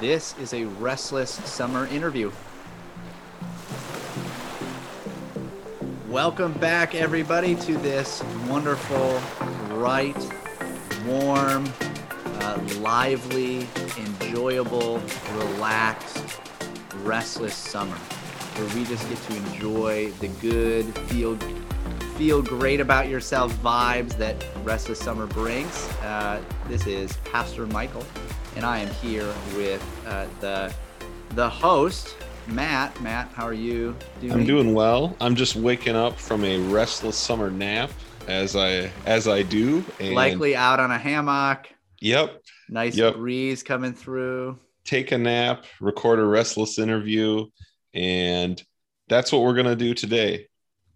This is a restless summer interview. Welcome back, everybody, to this wonderful, bright, warm, uh, lively, enjoyable, relaxed, restless summer where we just get to enjoy the good, feel feel great about yourself vibes that Restless Summer brings. Uh, this is Pastor Michael, and I am here with uh, the the host, Matt. Matt, how are you doing? I'm doing well. I'm just waking up from a restless summer nap, as I as I do. And Likely out on a hammock. Yep. Nice yep. breeze coming through. Take a nap, record a restless interview, and that's what we're gonna do today.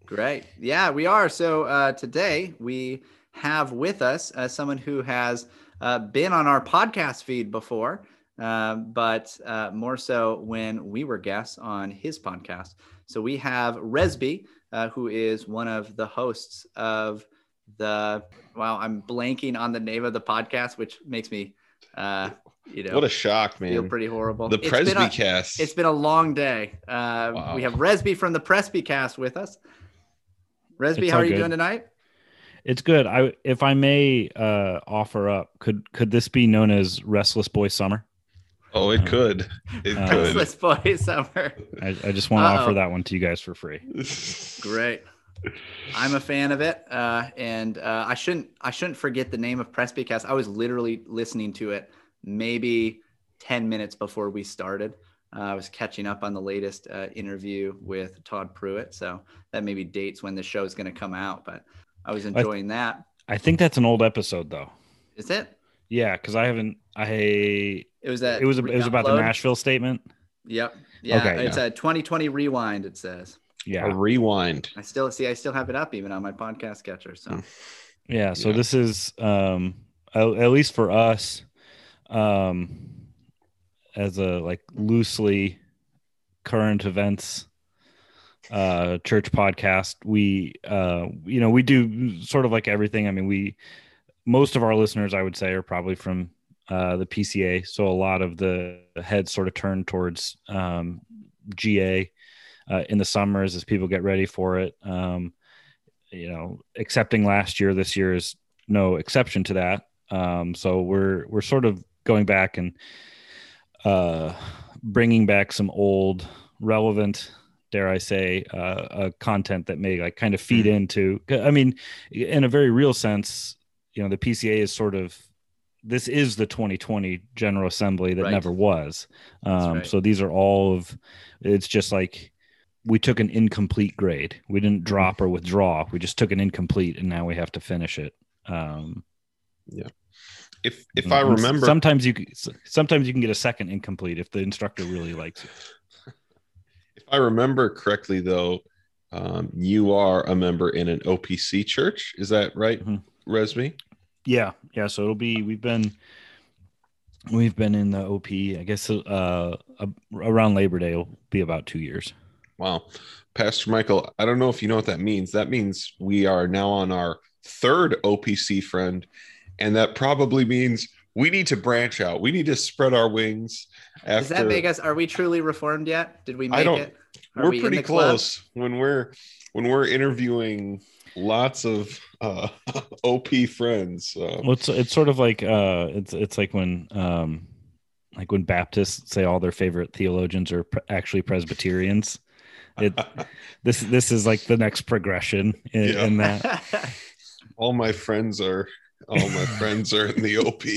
Great. Yeah, we are. So uh, today we have with us uh, someone who has uh, been on our podcast feed before, uh, but uh, more so when we were guests on his podcast. So we have Resby, uh, who is one of the hosts of the. Wow, I'm blanking on the name of the podcast, which makes me you know, what a shock, man! Feel pretty horrible. The Presby cast. It's been a long day. Uh, wow. We have Resby from the Presby cast with us. Resby, how are you good. doing tonight? It's good. I, if I may uh, offer up, could could this be known as Restless Boy Summer? Oh, it uh, could. It uh, could. Restless Boy Summer. I, I just want to offer that one to you guys for free. Great. I'm a fan of it, uh, and uh, I shouldn't I shouldn't forget the name of Presbycast. I was literally listening to it maybe ten minutes before we started. Uh, I was catching up on the latest uh, interview with Todd Pruitt, so that maybe dates when the show is going to come out. But I was enjoying I, that. I think that's an old episode, though. Is it? Yeah, because I haven't. I it was that it was it was about the Nashville statement. Yep. Yeah. Okay, it's yeah. a 2020 rewind. It says. Yeah. A rewind. I still see. I still have it up even on my podcast catcher. So. Yeah. So yeah. this is um at, at least for us um as a like loosely current events uh church podcast. We uh you know we do sort of like everything. I mean we most of our listeners i would say are probably from uh the pca so a lot of the heads sort of turn towards um ga uh, in the summers as people get ready for it. Um you know accepting last year this year is no exception to that. Um so we're we're sort of going back and uh, bringing back some old relevant dare i say uh, uh, content that may like kind of feed mm-hmm. into i mean in a very real sense you know the pca is sort of this is the 2020 general assembly that right. never was um, right. so these are all of it's just like we took an incomplete grade we didn't mm-hmm. drop or withdraw we just took an incomplete and now we have to finish it um, yeah if if I remember, sometimes you sometimes you can get a second incomplete if the instructor really likes it. If I remember correctly, though, um, you are a member in an OPC church. Is that right, mm-hmm. Resby? Yeah, yeah. So it'll be we've been we've been in the OP. I guess uh, around Labor Day will be about two years. Wow, Pastor Michael, I don't know if you know what that means. That means we are now on our third OPC friend and that probably means we need to branch out. We need to spread our wings. After... Does that make us? Are we truly reformed yet? Did we make it? Are we're we pretty close club? when we're when we're interviewing lots of uh, OP friends. Uh, well, it's it's sort of like uh, it's it's like when um, like when Baptists say all their favorite theologians are pre- actually Presbyterians. It this this is like the next progression in, yeah. in that. all my friends are all my friends are in the OP.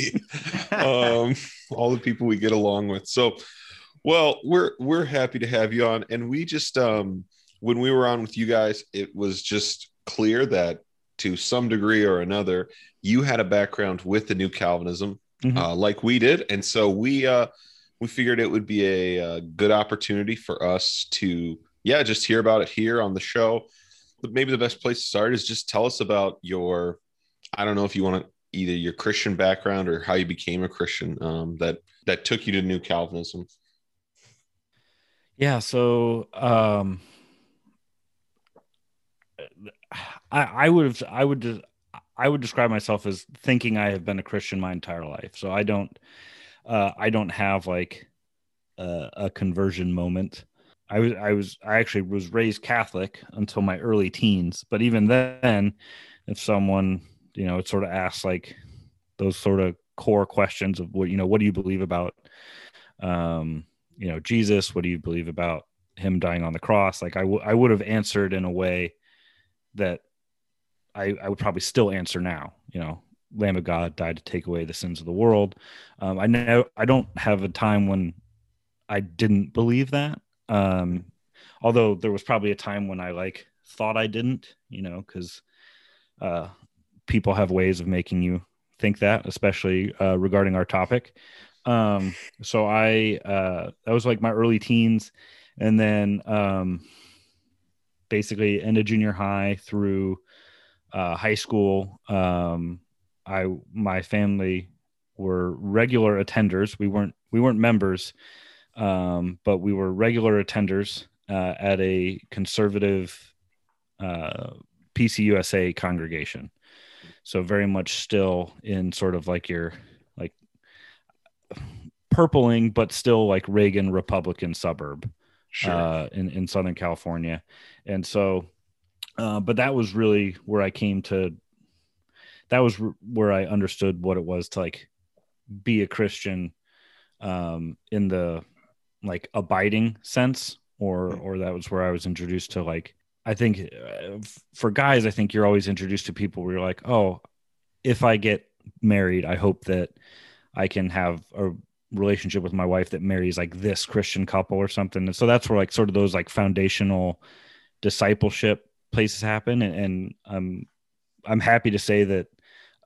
Um, all the people we get along with. So, well, we're we're happy to have you on, and we just um, when we were on with you guys, it was just clear that to some degree or another, you had a background with the New Calvinism, mm-hmm. uh, like we did, and so we uh, we figured it would be a, a good opportunity for us to yeah just hear about it here on the show. But maybe the best place to start is just tell us about your I don't know if you want to either your Christian background or how you became a Christian um, that that took you to New Calvinism. Yeah, so um, I, I would have I would I would describe myself as thinking I have been a Christian my entire life. So I don't uh, I don't have like a, a conversion moment. I was I was I actually was raised Catholic until my early teens, but even then, if someone you know it sort of asks like those sort of core questions of what you know what do you believe about um you know jesus? What do you believe about him dying on the cross? Like I, w- I would have answered in a way that I, I would probably still answer now you know lamb of god died to take away the sins of the world. Um, i know i don't have a time when i didn't believe that um, although there was probably a time when i like thought i didn't you know because uh, people have ways of making you think that especially uh, regarding our topic um, so I uh, that was like my early teens, and then um, basically ended junior high through uh, high school. Um, I my family were regular attenders. We weren't we weren't members, um, but we were regular attenders uh, at a conservative uh, PCUSA congregation. So very much still in sort of like your like purpling, but still like Reagan Republican suburb Sure. uh, in in Southern California, and so, uh, but that was really where I came to. That was where I understood what it was to like be a Christian, um, in the like abiding sense, or Mhm. or that was where I was introduced to like. I think uh, for guys, I think you're always introduced to people where you're like, oh, if I get married, I hope that I can have a relationship with my wife that marries like this Christian couple or something. And so that's where like sort of those like foundational discipleship places happen. And, and I'm I'm happy to say that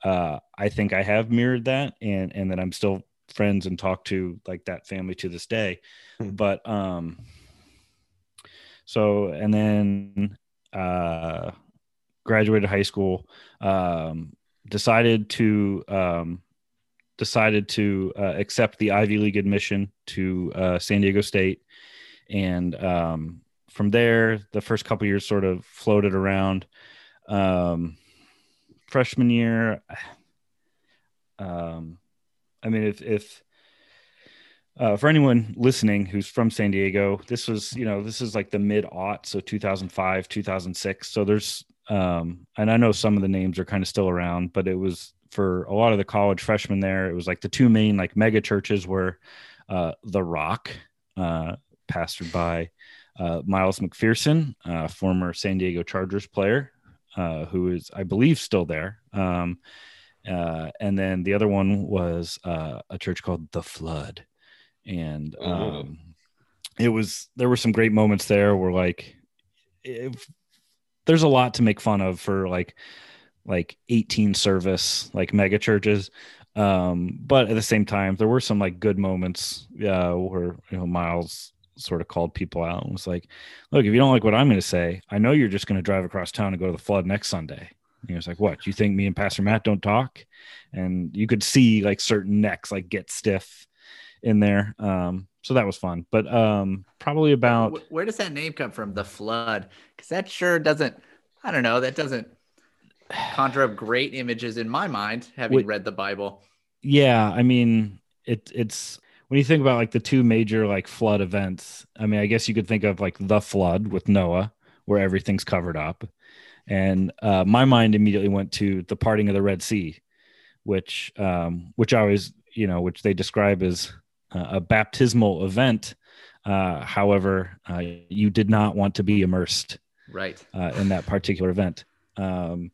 uh, I think I have mirrored that and and that I'm still friends and talk to like that family to this day. Hmm. But um so and then uh graduated high school um decided to um decided to uh, accept the Ivy League admission to uh, San Diego State, and um, from there, the first couple years sort of floated around. Um, freshman year, um, I mean, if if uh, for anyone listening who's from San Diego, this was you know this is like the mid aught, so 2005, 2006. So there's um, and I know some of the names are kind of still around, but it was for a lot of the college freshmen there. It was like the two main like mega churches were uh, the Rock, uh, pastored by uh, Miles McPherson, uh, former San Diego Chargers player, uh, who is I believe still there. Um, uh, and then the other one was uh, a church called the Flood, and Oh. um, it was there were some great moments there where like it, there's a lot to make fun of for like like 18 service like mega churches um but at the same time there were some like good moments uh where you know miles sort of called people out and was like look if you don't like what i'm going to say i know you're just going to drive across town and go to the flood next sunday. And he was like what you think me and pastor matt don't talk? And you could see like certain necks like get stiff in there um so that was fun but um probably about Where does that name come from? The flood, because that sure doesn't. I don't know. That doesn't conjure up great images in my mind, having Wait. read the Bible. yeah i mean it it's when you think about like the two major like flood events i mean i guess you could think of like the flood with noah where everything's covered up and uh, my mind immediately went to the parting of the red sea which um which i always you know which they describe as a baptismal event uh however uh, you did not want to be immersed Right. uh, in that particular event. Um,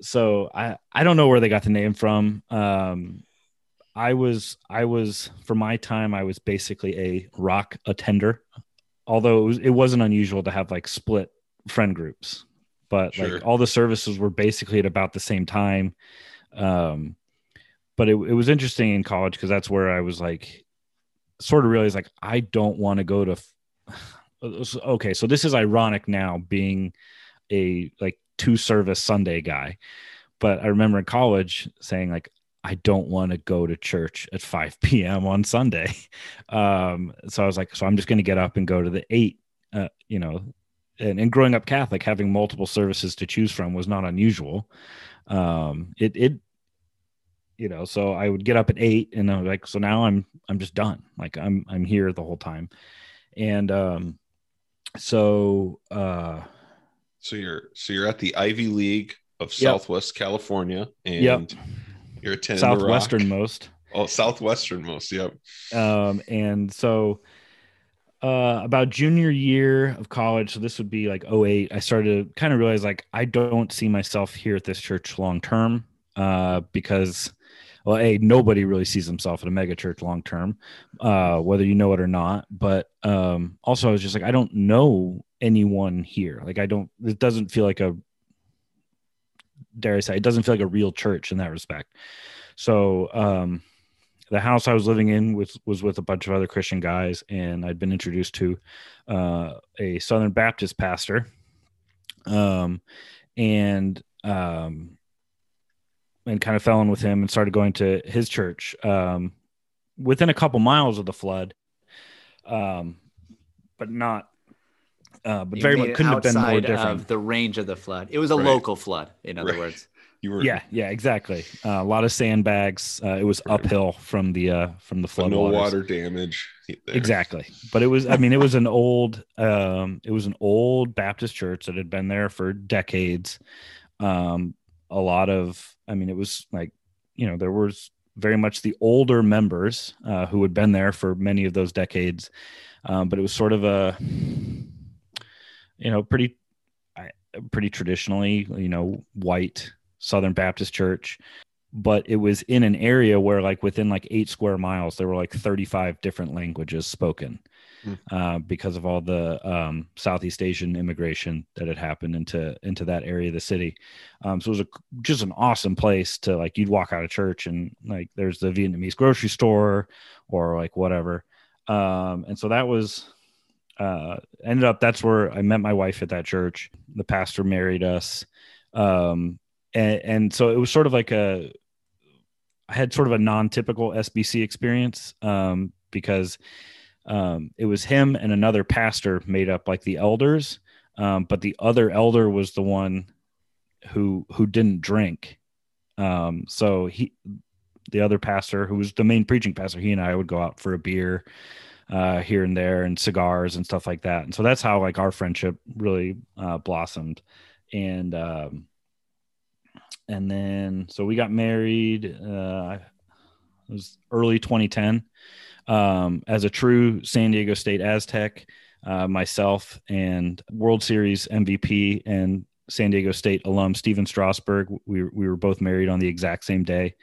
so I I don't know where they got the name from. Um, I was I was for my time I was basically a rock attender, although it, was, it wasn't unusual to have like split friend groups, but Sure. like all the services were basically at about the same time. Um, but it, it was interesting in college because that's where I was like, sort of realized like I don't want to go to. Okay, so this is ironic now being a like two service Sunday guy, but I remember in college saying like I don't want to go to church at 5 p.m. on Sunday. Um, so I was like, so I'm just going to get up and go to the eight, uh, you know, and, and growing up Catholic, having multiple services to choose from was not unusual. Um, it, it, you know, so I would get up at eight and I'm like, so now I'm, I'm just done. Like I'm I'm here the whole time, and um, so uh, so you're so you're at the Ivy League of Yep. Southwest California, and Yep. you're attending southwesternmost. Oh, southwesternmost. Yep. um, and so uh, about junior year of college so this would be like 08 i started to kind of realize like i don't see myself here at this church long term uh, because well a nobody really sees himself at a mega church long term uh, whether you know it or not. But um, also i was just like i don't know anyone here. Like i don't it doesn't feel like a dare i say it doesn't feel like a real church in that respect. So um, the house I was living in was was with a bunch of other Christian guys, and I'd been introduced to uh, a Southern Baptist pastor, um, and um, and kind of fell in with him and started going to his church. Um, within a couple miles of the flood, um, but not. Uh, but You very much couldn't have been more outside different. Of the range of the flood. It was a Right. local flood, in other Right. words. You were yeah, yeah, exactly. Uh, a lot of sandbags. Uh, it was Right. uphill from the uh, from the but flood. no waters. water damage. there. Exactly. But it was I mean it was an old um it was an old Baptist church that had been there for decades. Um a lot of I mean it was like you know there was very much the older members uh, who had been there for many of those decades. Um, but it was sort of a you know pretty pretty traditionally you know white Southern Baptist church but it was in an area where like within like eight square miles there were like 35 different languages spoken Hmm. uh, because of all the um, southeast asian immigration that had happened into into that area of the city. Um, so it was a, just an awesome place to like you'd walk out of church and like there's the vietnamese grocery store or like whatever. Um, and so that was uh, ended up that's where i met my wife at that church. The pastor married us. Um, and, and so it was sort of like a I had sort of a non-typical SBC experience um, because um, it was him and another pastor made up like the elders, um, but the other elder was the one who who didn't drink. Um, so he, the other pastor who was the main preaching pastor, he and I would go out for a beer uh, here and there and cigars and stuff like that. And so that's how like our friendship really uh, blossomed. And um, and then so we got married uh it was early 2010 um as a true san diego state aztec uh, myself and world series mvp and san diego state alum stephen strasburg we, we were both married on the exact same day.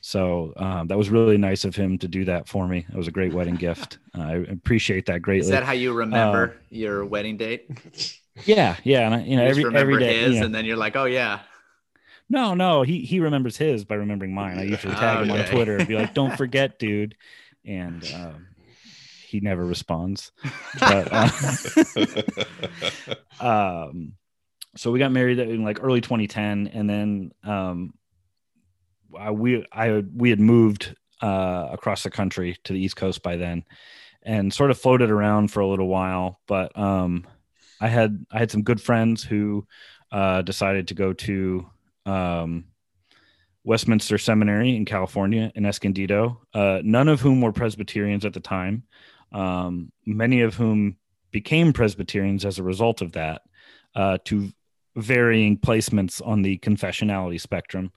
So um, that was really nice of him to do that for me. It was a great wedding gift. Uh, i appreciate that greatly. Is that how you remember your wedding date? yeah yeah and I, you know You every every day his, you know, and then you're like, oh yeah. No, no, he he remembers his by remembering mine. I usually tag him on Twitter and be like, "Don't forget, dude," and um, he never responds. But uh, um, so we got married in like early 2010, and then um, I, we I we had moved uh, across the country to the East Coast by then, and sort of floated around for a little while. But um, I had I had some good friends who uh, decided to go to um, Westminster Seminary in California in Escondido, uh, none of whom were Presbyterians at the time, um, many of whom became Presbyterians as a result of that, uh, to varying placements on the confessionality spectrum.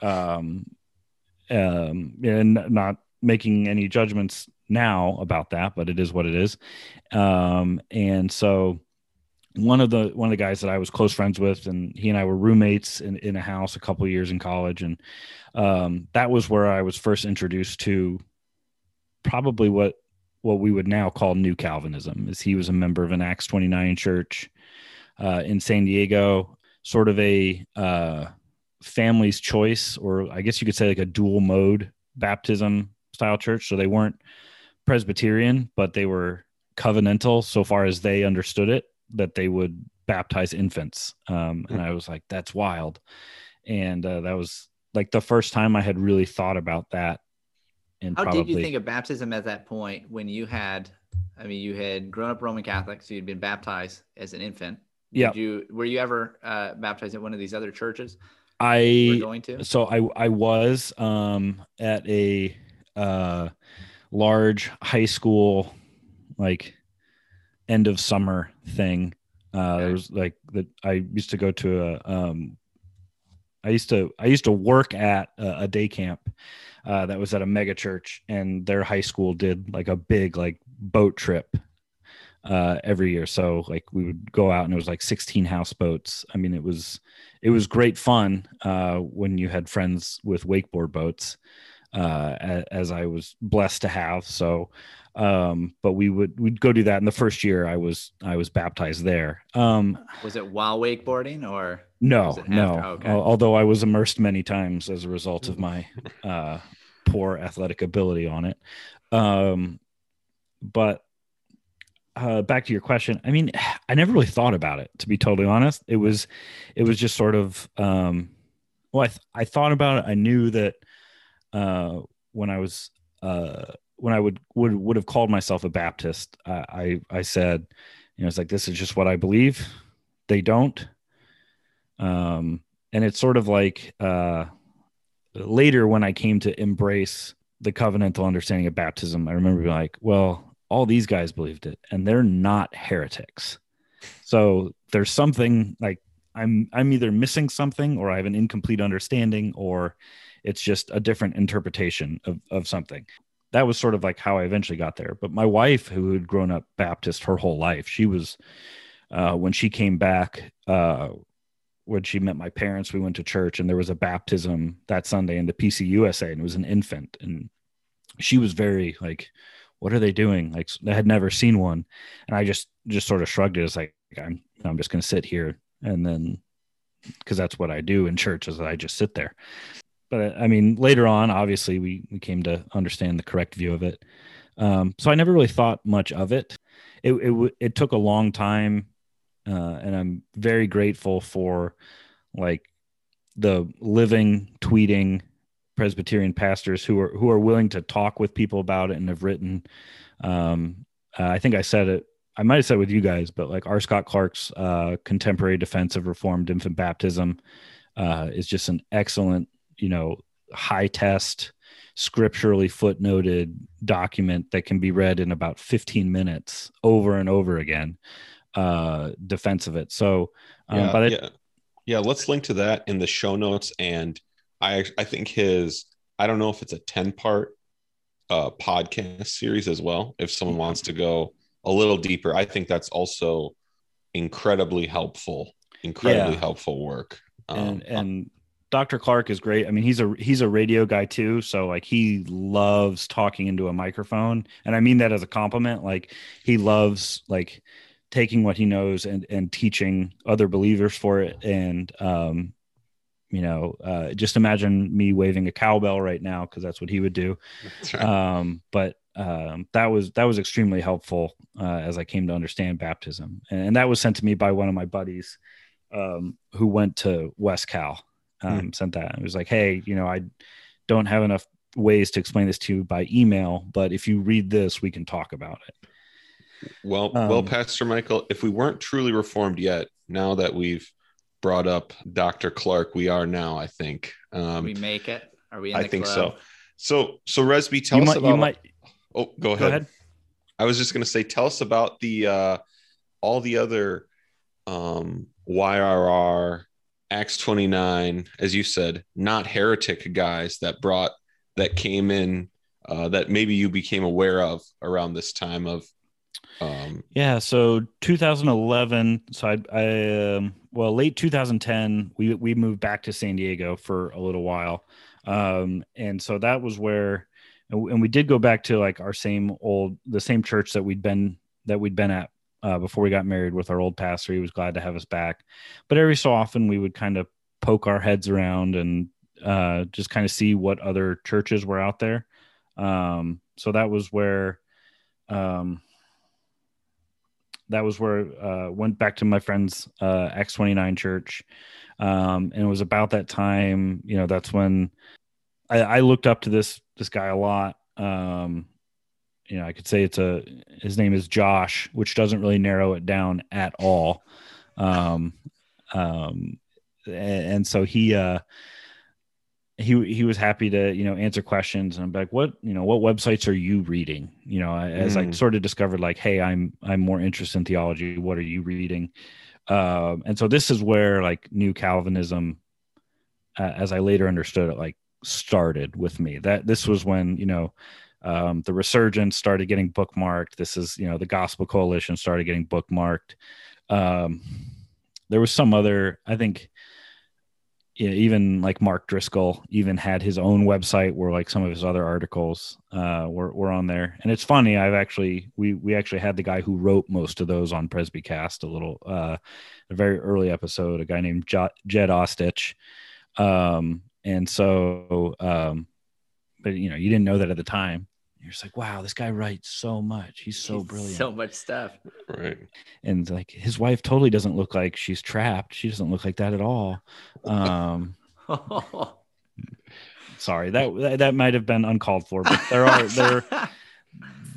Um, um, and not making any judgments now about that, but it is what it is. Um, and so, one of the one of the guys that I was close friends with, and he and I were roommates in, in a house a couple years in college, and um, that was where I was first introduced to probably what what we would now call New Calvinism. Is he was a member of an Acts twenty nine church uh, in San Diego, sort of a uh, family's choice, or I guess you could say like a dual mode baptism style church. So they weren't Presbyterian, but they were covenantal so far as they understood it that they would baptize infants um, and i was like that's wild and uh, that was like the first time i had really thought about that and How probably did you think of baptism at that point when you had, I mean, you had grown up Roman Catholic, so you'd been baptized as an infant. Yeah. You were you ever uh, baptized at one of these other churches i going to? so i i was um at a uh large high school like end of summer thing. Uh, Okay. There was like that. I used to go to a. Um, I used to I used to work at a, a day camp uh, that was at a mega church, and their high school did like a big like boat trip uh, every year. So like we would go out, and it was like 16 houseboats. I mean, it was it was great fun uh, when you had friends with wakeboard boats, uh, as I was blessed to have. So um but we would we'd go do that in the first year i was i was baptized there um Was it while wakeboarding or? no no after? Okay. Although i was immersed many times as a result of my uh poor athletic ability on it um but uh back to your question i mean i never really thought about it to be totally honest it was it was just sort of um well i, th- I thought about it i knew that uh when i was uh when I would would would have called myself a Baptist, I I, I said, you know, it's like this is just what I believe. They don't, um, and it's sort of like uh, later when I came to embrace the covenantal understanding of baptism, I remember being like, well, all these guys believed it, and they're not heretics. So there's something like I'm I'm either missing something, or I have an incomplete understanding, or it's just a different interpretation of of something that was sort of like how I eventually got there. But my wife, who had grown up Baptist her whole life, she was uh, when she came back. Uh, when she met my parents, we went to church, and there was a baptism that Sunday in the PCUSA, and it was an infant, and she was very like, "What are they doing?" Like, I had never seen one, and I just just sort of shrugged it as like, "I'm I'm just going to sit here," and then because that's what I do in church is I just sit there but I mean, later on, obviously, we we came to understand the correct view of it. Um, so I never really thought much of it. It it, it took a long time, uh, and I'm very grateful for like the living, tweeting Presbyterian pastors who are who are willing to talk with people about it and have written. Um, uh, I think I said it. I might have said it with you guys, but like R. Scott Clark's uh, contemporary defense of Reformed infant baptism uh, is just an excellent you know high test scripturally footnoted document that can be read in about 15 minutes over and over again uh defense of it so um, yeah, the, yeah, yeah. Let's link to that in the show notes. And I, I think his, I don't know if it's a ten part uh, podcast series as well. If someone wants to go a little deeper, I think that's also incredibly helpful. Incredibly Yeah. helpful work. Um, and and Dr. Clark is great. I mean, he's a he's a radio guy too, so like he loves talking into a microphone, and I mean that as a compliment. Like he loves like taking what he knows and and teaching other believers for it. And um, you know, uh, just imagine me waving a cowbell right now because that's what he would do. right. Um, but um, that was that was extremely helpful uh, as I came to understand baptism, and, and that was sent to me by one of my buddies um, who went to West Cal. Um, Sent that. It was like, hey, you know, I don't have enough ways to explain this to you by email, but if you read this, we can talk about it. Well, well, Um, Pastor Michael, if we weren't truly reformed yet, now that we've brought up Dr. Clark, we are now, I think. Um, we make it? Are we in I the think club? so. So, so Resby, tell you us might, about. you might oh, go ahead. go ahead. I was just going to say, tell us about the uh, all the other um, YRR, Acts twenty nine, as you said, not heretic guys that brought that came in uh, that maybe you became aware of around this time of. Um, Yeah, so 2011. So I, I um, well, late 2010, we we moved back to San Diego for a little while, um, and so that was where, and we did go back to like our same old, the same church that we'd been that we'd been at uh, before we got married with our old pastor. He was glad to have us back, but every so often we would kind of poke our heads around and uh, just kind of see what other churches were out there. Um, so that was where. Um, that was where uh went back to my friend's uh Acts 29 church um and it was about that time you know that's when i, I looked up to this this guy a lot um you know i could say it's a his name is josh which doesn't really narrow it down at all. Um um and, and so he uh he he was happy to you know answer questions and I'm like what you know what websites are you reading? You know as I Mm. sort of discovered like hey I'm I'm more interested in theology. What are you reading? Um and so this is where like new Calvinism uh, as I later understood it like started with me. That this was when you know um, the resurgence started getting bookmarked. This is you know the gospel coalition started getting bookmarked. Um, there was some other i think yeah, even like mark driscoll even had his own website where like some of his other articles uh, were, were on there. And it's funny i've actually we we actually had the guy who wrote most of those on presbycast a little uh, a very early episode a guy named jo- jed ostich. Um, and so um, but you know you didn't know that at the time you're just like wow this guy writes so much. He's so He's brilliant. So much stuff. Right. and like his wife totally doesn't look like she's trapped. She doesn't look like that at all. Um sorry that that, that might have been uncalled for but there are there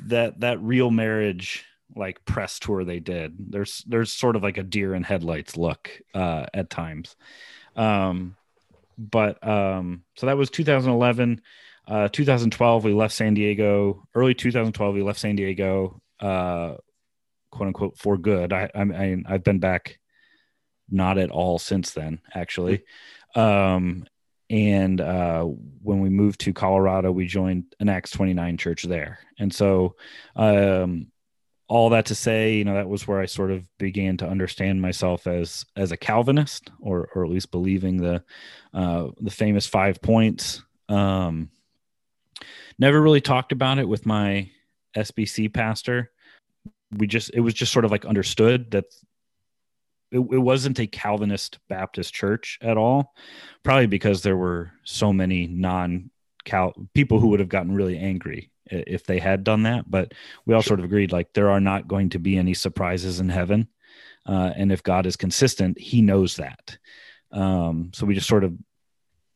that that real marriage like press tour they did there's there's sort of like a deer in headlights look uh at times. Um but um so that was 2011 uh 2012 we left san diego early 2012 we left san diego uh quote unquote for good i i mean i've been back not at all since then actually um and uh, when we moved to Colorado, we joined an Acts 29 church there. And so, um, all that to say, you know, that was where I sort of began to understand myself as as a Calvinist, or or at least believing the uh, the famous five points. Um, never really talked about it with my SBC pastor. We just it was just sort of like understood that it, it wasn't a Calvinist Baptist church at all, probably because there were so many non Cal people who would have gotten really angry if they had done that. But we all sort of agreed like there are not going to be any surprises in heaven. Uh, and if God is consistent, he knows that. Um, so we just sort of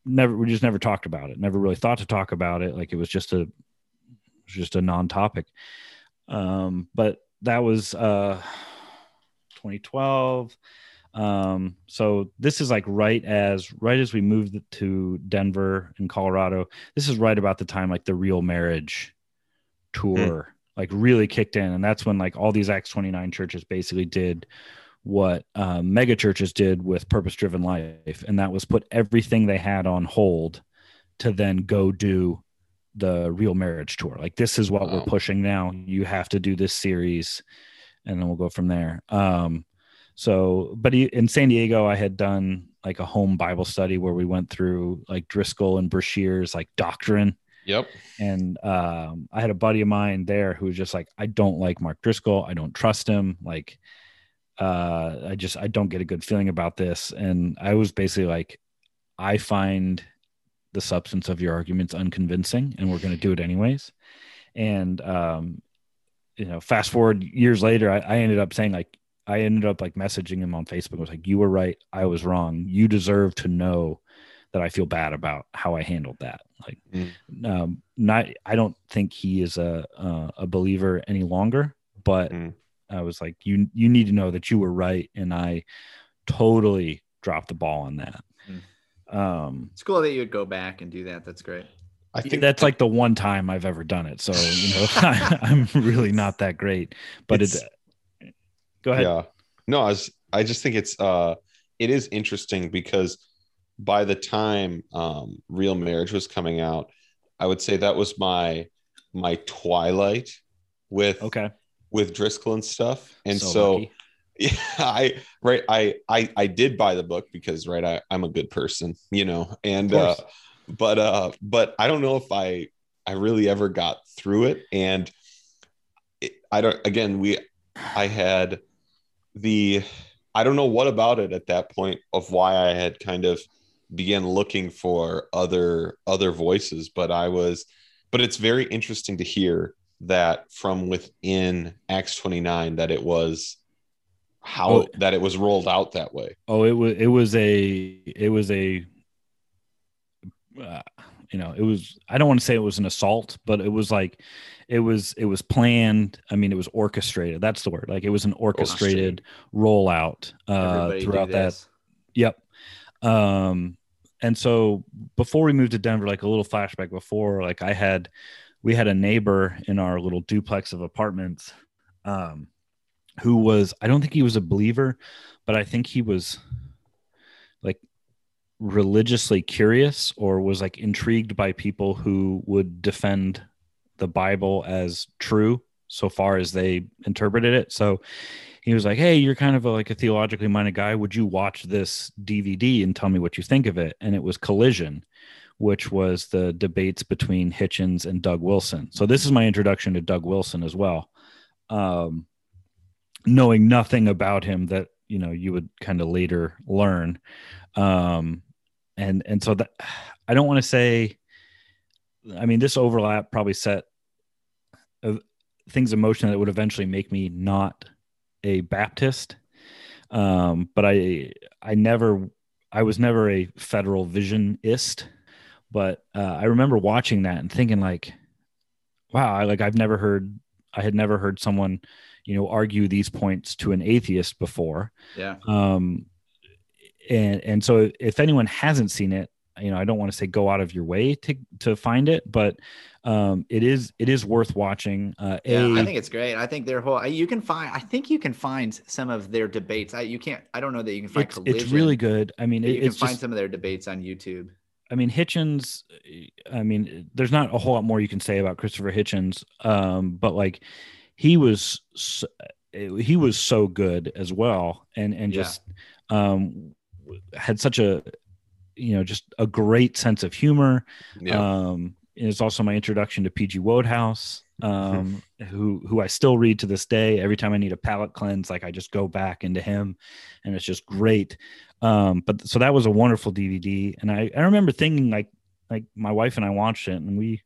never, we just never talked about it, never really thought to talk about it. Like it was just a, was just a non topic. Um, but that was, uh, 2012 um so this is like right as right as we moved to denver in colorado this is right about the time like the real marriage tour like really kicked in and that's when like all these acts 29 churches basically did what um, mega churches did with purpose driven life and that was put everything they had on hold to then go do the real marriage tour like this is what we're pushing now you have to do this series and then we'll go from there um so but he- in san diego i had done like a home bible study where we went through like driscoll and breshears' like doctrine Yep. and um, I had a buddy of mine there who was just like, I don't like Mark Driscoll. I don't trust him. Like, uh, I just I don't get a good feeling about this. And I was basically like, I find the substance of your arguments unconvincing, and we're going to do it anyways. And um, you know, fast forward years later, I, I ended up saying like, I ended up like messaging him on Facebook. I was like, you were right. I was wrong. You deserve to know that I feel bad about how I handled that. Like, um, not I don't think he is a uh, a believer any longer, but Mm. I was like, you you need to know that you were right, and I totally dropped the ball on that. Um, It's cool that you would go back and do that. That's great. I think that's like the one time I've ever done it, so you know I, I'm really not that great. But it, It's- go ahead. Yeah. No, I was, I just think it's uh it is interesting because by the time um Real Marriage was coming out, I would say that was my my twilight with Okay. With Driscoll and stuff. And So so, yeah, I right I I I did buy the book because right I I'm a good person, you know. And uh but uh but I don't know if I I really ever got through it and it, I don't again we I had the I don't know what about it at that point of why I had kind of began looking for other other voices but I was but it's very interesting to hear that from within Acts 29 that it was how Oh. that it was rolled out that way. Oh, it was it was a it was a uh, you know it was I don't want to say it was an assault, but it was like it was it was planned. I mean, it was orchestrated. That's the word. Like it was an orchestrated rollout uh, Everybody throughout that. Yep. Um, and so before we moved to Denver, like a little flashback before, like I had, we had a neighbor in our little duplex of apartments, um, who was, I don't think he was a believer, but I think he was like religiously curious or was like intrigued by people who would defend the Bible as true so far as they interpreted it. So he was like, "Hey, you're kind of a, like a theologically minded guy. Would you watch this DVD and tell me what you think of it?" And it was Collision, which was the debates between Hitchens and Doug Wilson. So this is my introduction to Doug Wilson as well. Um, knowing nothing about him that you know you would kind of later learn um and and so that i don't want to say i mean this overlap probably set uh, things in motion that would eventually make me not a baptist um but i i never i was never a federal visionist but uh, i remember watching that and thinking like wow I, like i've never heard i had never heard someone you know argue these points to an atheist before Yeah. um and and so if anyone hasn't seen it you know i don't want to say go out of your way to to find it but um it is it is worth watching uh Yeah, a, I think it's great. I think their whole you can find. I think you can find some of their debates. I you can't. I don't know that you can find. it's, collision, it's really good i mean it, you can find just some of their debates on YouTube. I mean, Hitchens, I mean, there's not a whole lot more you can say about Christopher Hitchens, um, but like he was, so, he was so good as well, and and Yeah. just um, had such a, you know, just a great sense of humor. Yeah. Um, and it's also my introduction to PG Wodehouse, um, who who I still read to this day. Every time I need a palate cleanse, like I just go back into him, and it's just great. Um, but so that was a wonderful DVD, and I I remember thinking like like my wife and I watched it, and we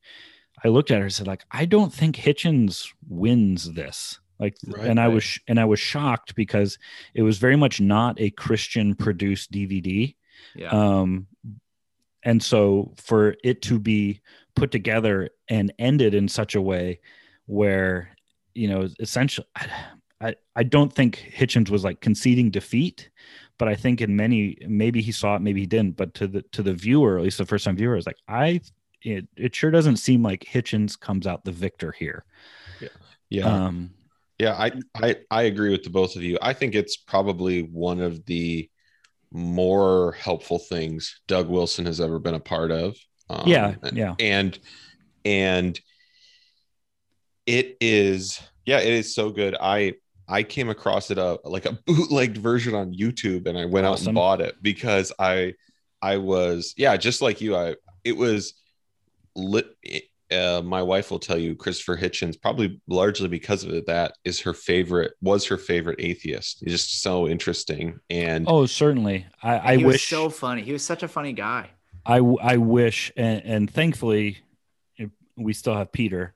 I looked at her and said like I don't think Hitchens wins this. Like, Right, and I right. was sh- and I was shocked because it was very much not a Christian produced DVD. Yeah. Um, and so for it to be put together and ended in such a way where, you know, essentially, I, I, don't think Hitchens was like conceding defeat, but I think in many, maybe he saw it, maybe he didn't, but to the, to the viewer, at least the first time viewer is like, I, it, it sure doesn't seem like Hitchens comes out the victor here. yeah. Um, Yeah, I, I I agree with the both of you. I think it's probably one of the more helpful things Doug Wilson has ever been a part of. Um, yeah. Yeah. and and it is yeah, it is so good. I I came across it uh, like a bootlegged version on YouTube, and I went out and bought it because I I was yeah, just like you. I it was lit. Uh, my wife will tell you Christopher Hitchens probably largely because of it that is her favorite was her favorite atheist. He's just so interesting and Oh, certainly. I, I he was wish so funny. He was such a funny guy. I, I wish, and, and thankfully, we still have Peter,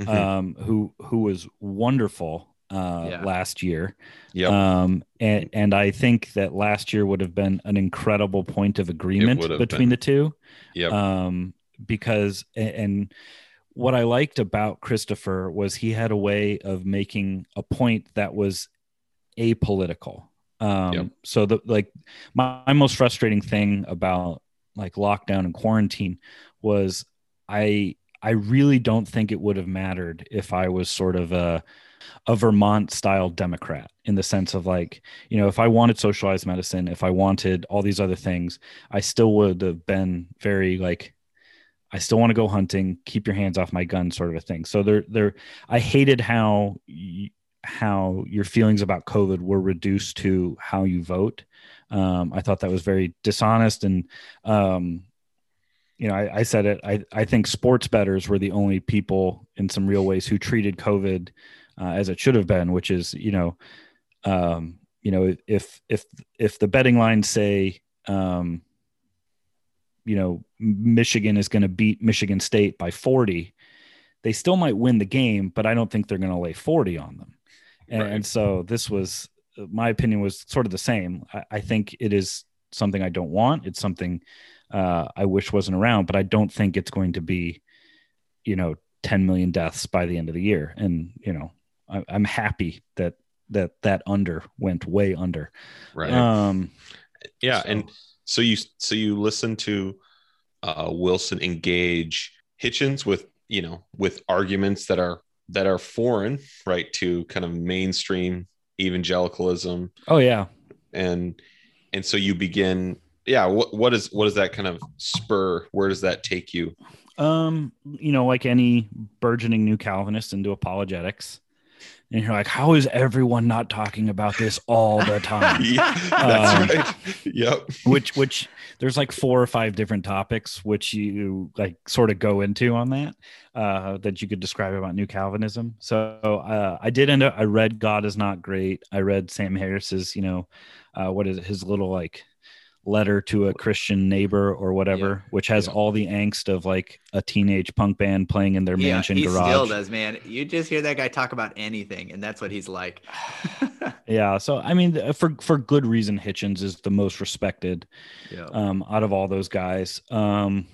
Mhm. um, who who was wonderful uh, Yeah. last year. Yep. Um, and and I think that last year would have been an incredible point of agreement between been. the two. Yep. Um, because and what I liked about Christopher was he had a way of making a point that was apolitical. Um, Yep. so the like my, my most frustrating thing about like lockdown and quarantine was I I really don't think it would have mattered if I was sort of a a Vermont style Democrat in the sense of like, you know, if I wanted socialized medicine, if I wanted all these other things, I still would have been very like I still want to go hunting, keep your hands off my gun sort of a thing. So there there I hated how y- how your feelings about COVID were reduced to how you vote. Um, I thought that was very dishonest and um, you know, I, I said it. I, I think sports bettors were the only people in some real ways who treated COVID uh, as it should have been, which is, you know, um, you know, if if if the betting lines say, um, you know, Michigan is going to beat Michigan State by forty, they still might win the game, but I don't think they're going to lay forty on them. And, Right. and so this was my opinion was sort of the same. I, I think it is something I don't want. It's something uh, I wish wasn't around, but I don't think it's going to be, you know, 10 million deaths by the end of the year. And, you know, I, I'm happy that, that, that under went way under. right. Um, yeah so- and so you so you listen to uh, Wilson engage Hitchens with you know with arguments that are that are foreign right to kind of mainstream evangelicalism Oh yeah. and and so you begin yeah what what is what does that kind of spur where does that take you Um, you know, like any burgeoning new Calvinist into apologetics. And you're like, how is everyone not talking about this all the time? yeah that's Um, right. Yep. which which there's like four or five different topics which you like sort of go into on that uh that you could describe about new calvinism. So uh i did end up i read god is not great. I read sam harris's you know uh what is it his little like letter to a christian neighbor or whatever which has Yeah. all the angst of like a teenage punk band playing in their Yeah, mansion he garage still does, man. You just hear that guy talk about anything, and that's what he's like. yeah so i mean for for good reason hitchens is the most respected yeah. um, out of all those guys. Um,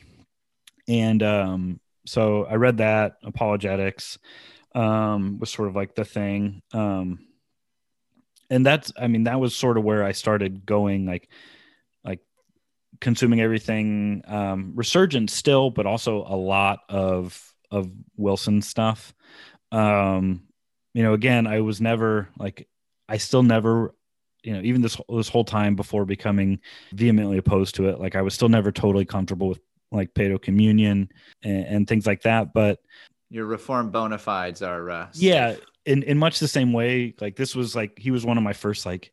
and um, so I read that apologetics um, was sort of like the thing. Um, and that's, I mean, that was sort of where I started going, like consuming everything, um, resurgent still, but also a lot of of Wilson stuff. Um, you know, again, I was never like, I still never, you know, even this this whole time before becoming vehemently opposed to it. Like I was still never totally comfortable with like pedo communion and, and things like that. But Your reform bona fides are. Uh, yeah, in in much the same way, like this was like he was one of my first like.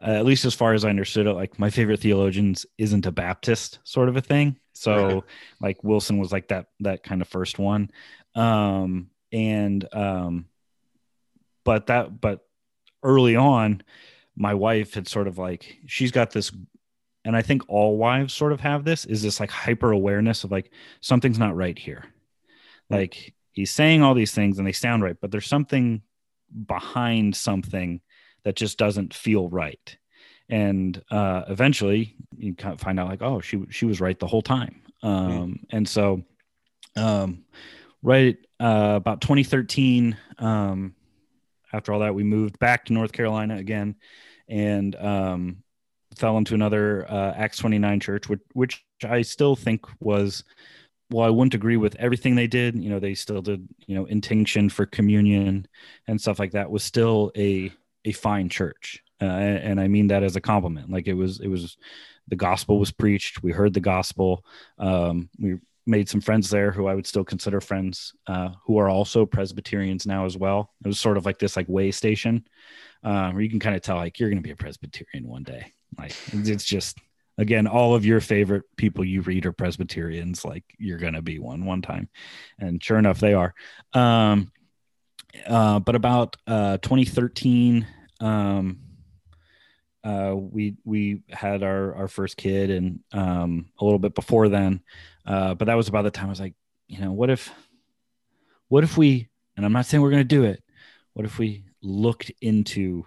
Uh, at least as far as I understood it, like my favorite theologians isn't a Baptist sort of a thing. So like Wilson was like that that kind of first one. Um and um but that but early on my wife had sort of like she's got this and I think all wives sort of have this is this like hyper awareness of like something's not right here. Like he's saying all these things and they sound right, but there's something behind something that just doesn't feel right. And uh, eventually you kind of find out like, oh, she she was right the whole time. Um, And so, um, right uh, about 2013, um, after all that, we moved back to North Carolina again, and um, fell into another uh, Acts 29 church, which which I still think was. Well, I wouldn't agree with everything they did. You know, they still did, you know, intinction for communion and stuff like that. Was still a a fine church, uh, and, and I mean that as a compliment. Like it was, it was, the gospel was preached. We heard the gospel. Um, we made some friends there who I would still consider friends, uh, who are also Presbyterians now as well. It was sort of like this like way station, uh, where you can kind of tell like you're going to be a Presbyterian one day. Like it's just again all of your favorite people you read are Presbyterians. Like you're going to be one one time, and sure enough they are. Um, uh, but about uh, 2013, um, uh, we we had our our first kid, and um, a little bit before then, uh, but that was about the time I was like, you know, what if, what if we? And I'm not saying we're going to do it. What if we looked into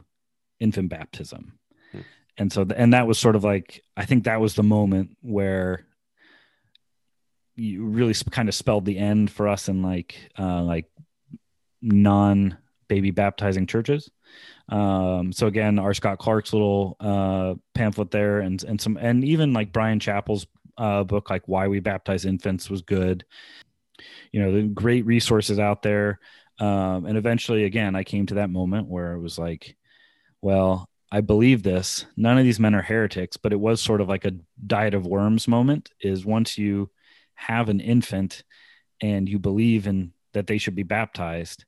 infant baptism? Hmm. And so, and that was sort of like I think that was the moment where you really sp- kind of spelled the end for us and like uh, like non baby baptizing churches. Um, so again, R. Scott Clark's little uh, pamphlet there, and and some, and even like Bryan Chapell's uh, book, like Why We Baptize Infants, was good. You know, the great resources out there. Um, and eventually, again, I came to that moment where it was like, well, I believe this. None of these men are heretics, but it was sort of like a diet of worms moment. Is once you have an infant and you believe in that they should be baptized,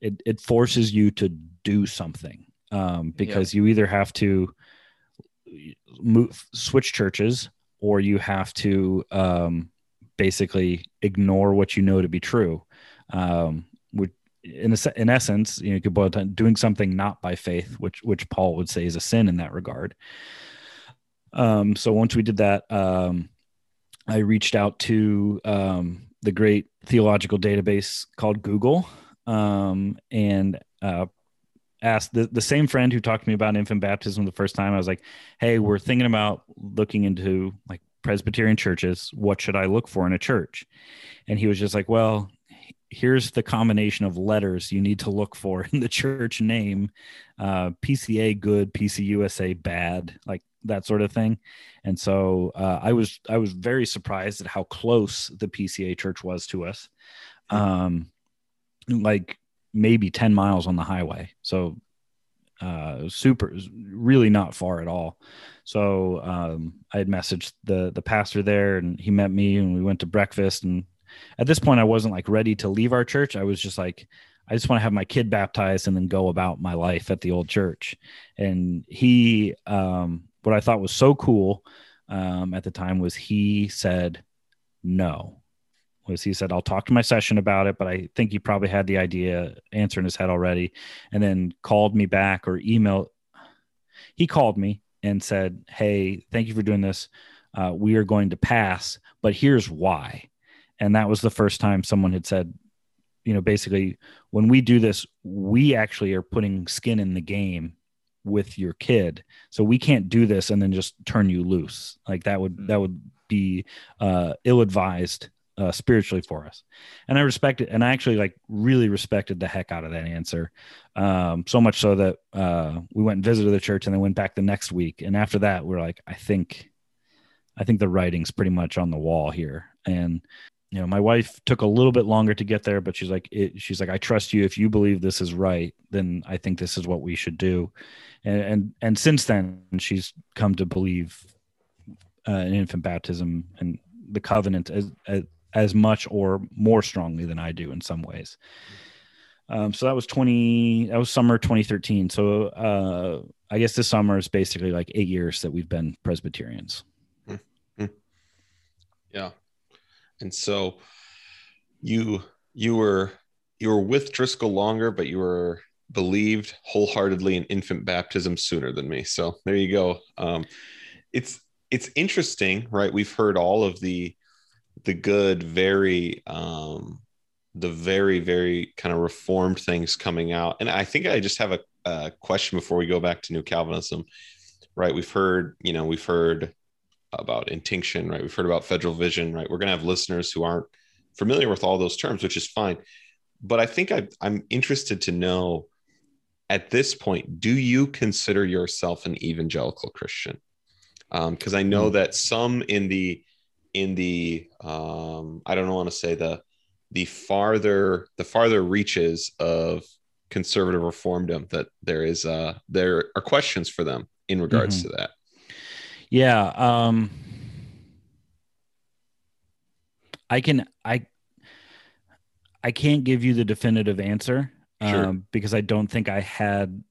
it, it forces you to do something um, because you either have to move switch churches or you have to um, basically ignore what you know to be true um, which in a, in essence you know you could boil down doing something not by faith which which paul would say is a sin in that regard. Um, so once we did that um, i reached out to um, the great theological database called google um, and uh, asked the, the same friend who talked to me about infant baptism the first time. I was like, "Hey, we're thinking about looking into like Presbyterian churches. What should I look for in a church?" And he was just like, "Well." here's the combination of letters you need to look for in the church name uh, pca good pcusa bad like that sort of thing and so uh, i was i was very surprised at how close the pca church was to us um like maybe 10 miles on the highway. So uh super really not far at all. So um i had messaged the the pastor there and he met me and we went to breakfast. And at this point i wasn't like ready to leave our church. I was just like i just want to have my kid baptized and then go about my life at the old church. And he um what i thought was so cool um at the time was he said no was he said i'll talk to my session about it but i think he probably had the idea answer in his head already and then called me back or email he called me and said hey thank you for doing this. Uh, we are going to pass but here's why. And that was the first time someone had said you know basically when we do this we actually are putting skin in the game with your kid. So we can't do this and then just turn you loose. Like that would that would be uh ill advised uh, spiritually for us. And I respect it. And I actually like really respected the heck out of that answer. Um, so much so that uh, we went and visited the church and then went back the next week. And after that, we're like, I think, I think the writing's pretty much on the wall here. And, you know, my wife took a little bit longer to get there, but she's like, it, she's like, I trust you. If you believe this is right, then I think this is what we should do. And, and, and since then she's come to believe uh, in infant baptism and the covenant as, as as much or more strongly than I do in some ways. Um, so that was 20, that was summer 2013. So uh, I guess this summer is basically like eight years that we've been Presbyterians. Mm-hmm. Yeah. And so you, you were, you were with Driscoll longer, but you were believed wholeheartedly in infant baptism sooner than me. So there you go. Um, it's, it's interesting, right? We've heard all of the, the good, very um, the very very kind of reformed things coming out. And I think I just have a, a question before we go back to New Calvinism. Right, we've heard you know we've heard about intinction, right? We've heard about federal vision, right? We're going to have listeners who aren't familiar with all those terms, which is fine. But I think I, I'm interested to know at this point, do you consider yourself an evangelical Christian? Because um, I know mm. that some in the in the um, I don't want to say the the farther the farther reaches of conservative reformdom that there is uh there are questions for them in regards mm-hmm. to that. Yeah, um I can I I can't give you the definitive answer sure. um, because I don't think I had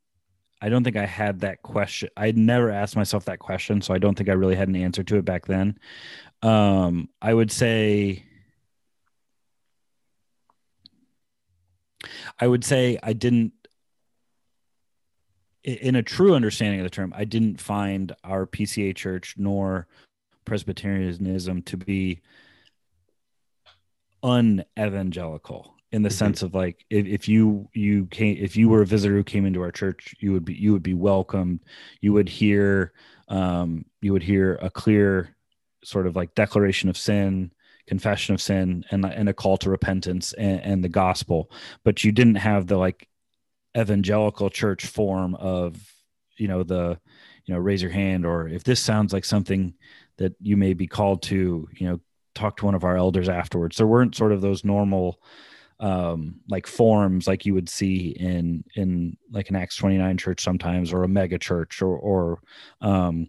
I don't think I had that question. I'd never asked myself that question, so I don't think I really had an answer to it back then. Um, I would say I would say I didn't in a true understanding of the term, I didn't find our PCA church nor Presbyterianism to be unevangelical in the mm-hmm. sense of like if, if you you came if you were a visitor who came into our church you would be you would be welcomed you would hear um you would hear a clear sort of like declaration of sin confession of sin and, and a call to repentance and, and the gospel. But you didn't have the like evangelical church form of you know the you know raise your hand or if this sounds like something that you may be called to you know talk to one of our elders afterwards. There weren't sort of those normal um like forms like you would see in in like an acts 29 church sometimes or a mega church or or um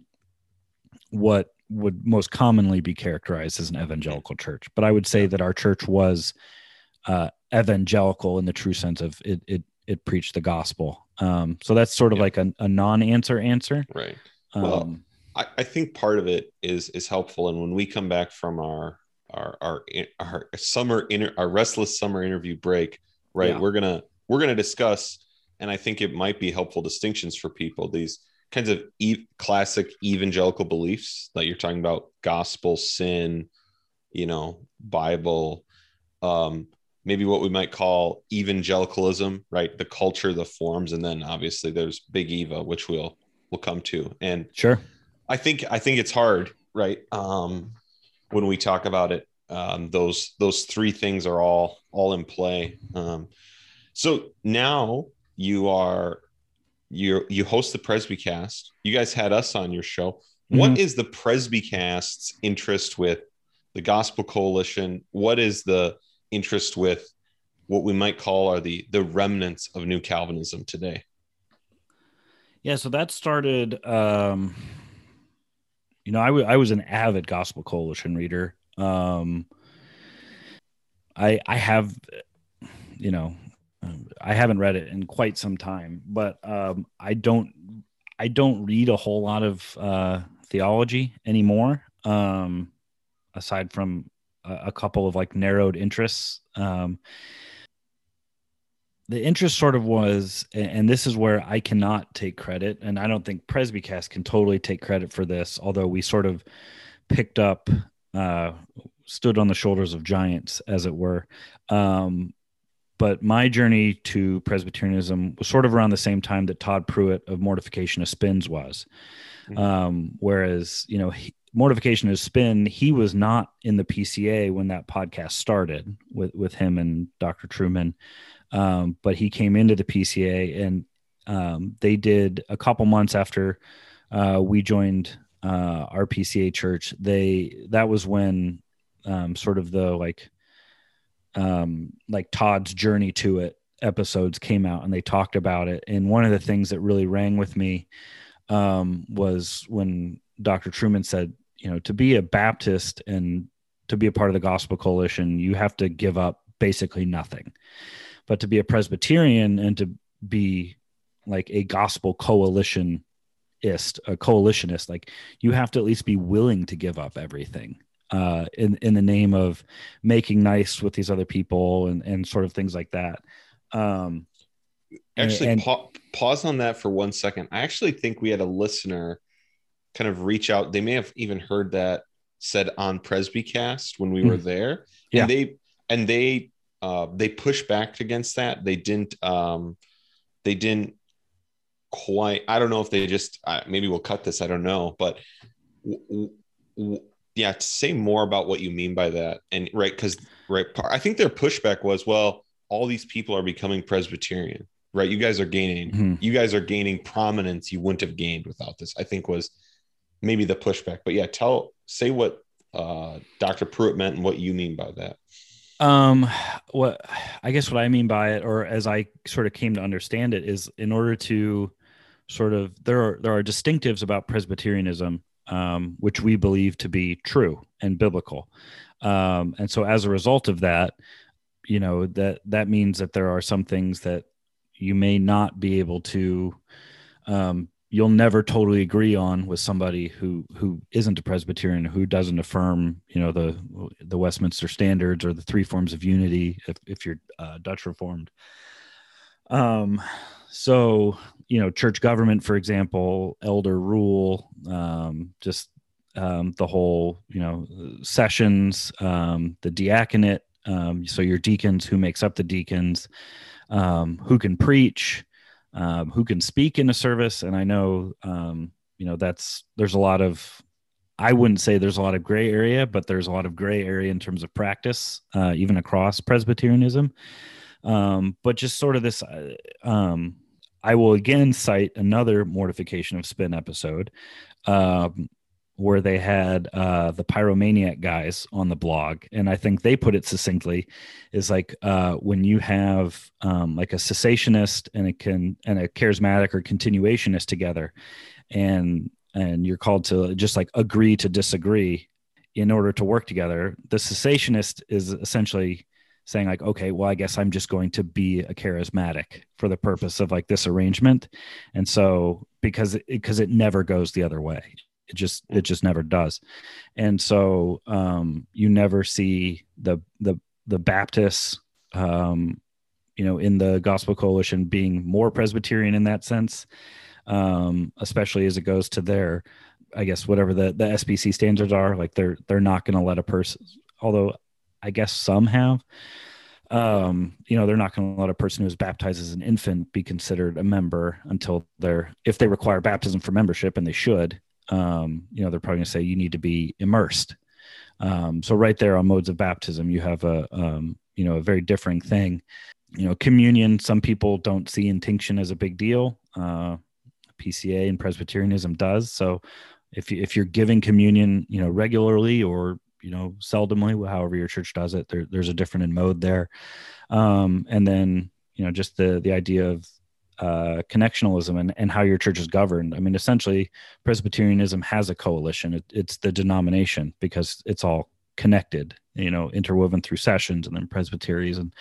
what would most commonly be characterized as an evangelical church. But I would say that our church was uh, evangelical in the true sense of it. It, it preached the gospel. Um, so that's sort of yeah. like a, a, non-answer answer. Right. Um, well, I, I think part of it is is helpful. And when we come back from our our our, our summer inter, our restless summer interview break, right, yeah. we're gonna we're gonna discuss, and I think it might be helpful distinctions for people. These kinds of e- classic evangelical beliefs that you're talking about gospel sin you know bible um maybe what we might call evangelicalism right? The culture the forms and then obviously there's big eva which we'll we'll come to. And sure. I think i think it's hard right? Um when we talk about it um, those those three things are all all in play. Um, so now you are you you host the Presbycast. You guys had us on your show. Mm-hmm. What is the Presbycast's interest with the Gospel Coalition? What is the interest with what we might call are the the remnants of New Calvinism today? Yeah, so that started. Um, you know, I, w- I was an avid Gospel Coalition reader. Um, I I have, you know, I haven't read it in quite some time, but um, I don't I don't read a whole lot of uh, theology anymore. Um, aside from a, a, couple of like narrowed interests. Um, the interest sort of was, and this is where I cannot take credit, and I don't think Presbycast can totally take credit for this, although we sort of picked up, uh, stood on the shoulders of giants, as it were. Um, but my journey to Presbyterianism was sort of around the same time that Todd Pruitt of Mortification of Spins was. Mm-hmm. Um, whereas, you know, he, Mortification of Spin, he was not in the PCA when that podcast started with, with him and Dr. Trueman. Um, but he came into the PCA and um, they did a couple months after uh, we joined uh, our PCA church. They that was when um, sort of the like um, like Todd's journey to it episodes came out and they talked about it. And one of the things that really rang with me um, was when Dr. Trueman said, you know, to be a Baptist and to be a part of the Gospel Coalition, you have to give up basically nothing. But to be a Presbyterian and to be like a gospel coalitionist, a coalitionist, like you have to at least be willing to give up everything uh, in in the name of making nice with these other people and and sort of things like that. Um, actually, and, pa- pause on that for one second. I actually think we had a listener kind of reach out. They may have even heard that said on Presbycast when we were hmm. there, yeah. and they and they uh, they pushed back against that. They didn't. Um, they didn't quite. I don't know if they just. Uh, maybe we'll cut this. I don't know, but. W- w- yeah to say more about what you mean by that and right because right i think their pushback was well all these people are becoming presbyterian right you guys are gaining mm-hmm. you guys are gaining prominence you wouldn't have gained without this i think was maybe the pushback but yeah tell say what uh, dr pruitt meant and what you mean by that um what i guess what i mean by it or as i sort of came to understand it is in order to sort of there are there are distinctives about presbyterianism um, which we believe to be true and biblical. Um, and so, as a result of that, you know that that means that there are some things that you may not be able to. Um, you'll never totally agree on with somebody who who isn't a Presbyterian who doesn't affirm, you know, the the Westminster Standards or the three forms of unity. If if you're uh, Dutch Reformed, um, so you know church government for example elder rule um, just um, the whole you know sessions um, the diaconate um, so your deacons who makes up the deacons um, who can preach um, who can speak in a service. And i know you know that's there's a lot of i wouldn't say there's a lot of gray area but there's a lot of gray area in terms of practice uh, even across presbyterianism. But just sort of this uh, I will again cite another mortification of spin episode um, where they had uh, the pyromaniac guys on the blog, and I think they put it succinctly: is like uh, when you have um, like a cessationist and a can and a charismatic or continuationist together, and and you're called to just like agree to disagree in order to work together. The cessationist is essentially saying like okay well i guess i'm just going to be a charismatic for the purpose of like this arrangement. And so because it because it never goes the other way. It just it just never does. And so um you never see the the the baptists um you know in the gospel coalition being more presbyterian in that sense um especially as it goes to their i guess whatever the the SBC standards are like they're they're not going to let a person although I guess some have. Um, you know, they're not going to let a person who is baptized as an infant be considered a member until they're, if they require baptism for membership, and they should, um, you know, they're probably going to say you need to be immersed. Um, so right there on modes of baptism, you have a um, you know a very differing thing. You know, communion. Some people don't see intinction as a big deal. Uh, PCA and Presbyterianism does. So if if you're giving communion, you know, regularly or you know seldomly, however your church does it, there, there's a different in mode there. Um, and then you know just the the idea of uh, connectionalism and, and how your church is governed. I mean, essentially, Presbyterianism has a coalition. It, it's the denomination because it's all connected, you know, interwoven through sessions and then presbyteries and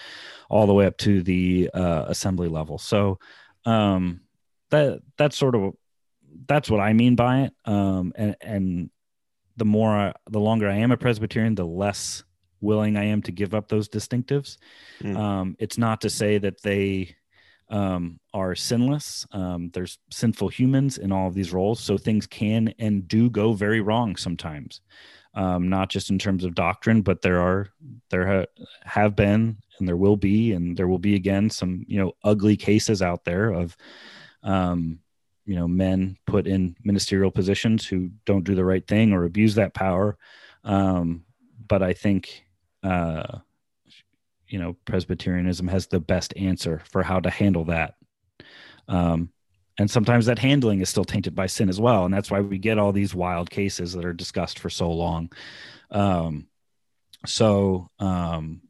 all the way up to the uh, assembly level. So um, that that's sort of that's what I mean by it. Um, and and the more I, the longer I am a Presbyterian, the less willing I am to give up those distinctives. Mm. Um, it's not to say that they um, are sinless. Um, there's sinful humans in all of these roles, so things can and do go very wrong sometimes. Um, not just in terms of doctrine, but there are there ha- have been and there will be and there will be again some you know ugly cases out there of um, you know men put in ministerial positions who don't do the right thing or abuse that power. Um, but I think uh, you know presbyterianism has the best answer for how to handle that. Um, and sometimes that handling is still tainted by sin as well. And that's why we get all these wild cases that are discussed for so long. Um, so um,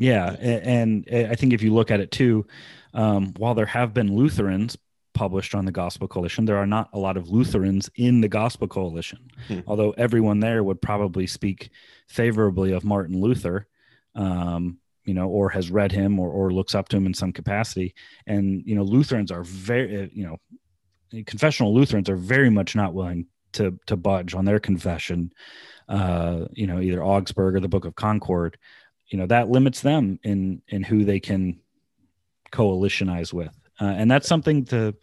yeah and, and, i think if you look at it too um, while there have been lutherans published on the gospel coalition there are not a lot of lutherans in the gospel coalition hmm. although everyone there would probably speak favorably of martin luther um, you know, or has read him or, or looks up to him in some capacity. And, you know, Lutherans are very, uh, you know, confessional Lutherans are very much not willing to, to budge on their confession, uh, you know, either Augsburg or the Book of Concord, you know, that limits them in, in who they can coalitionize with. Uh, and that's something to,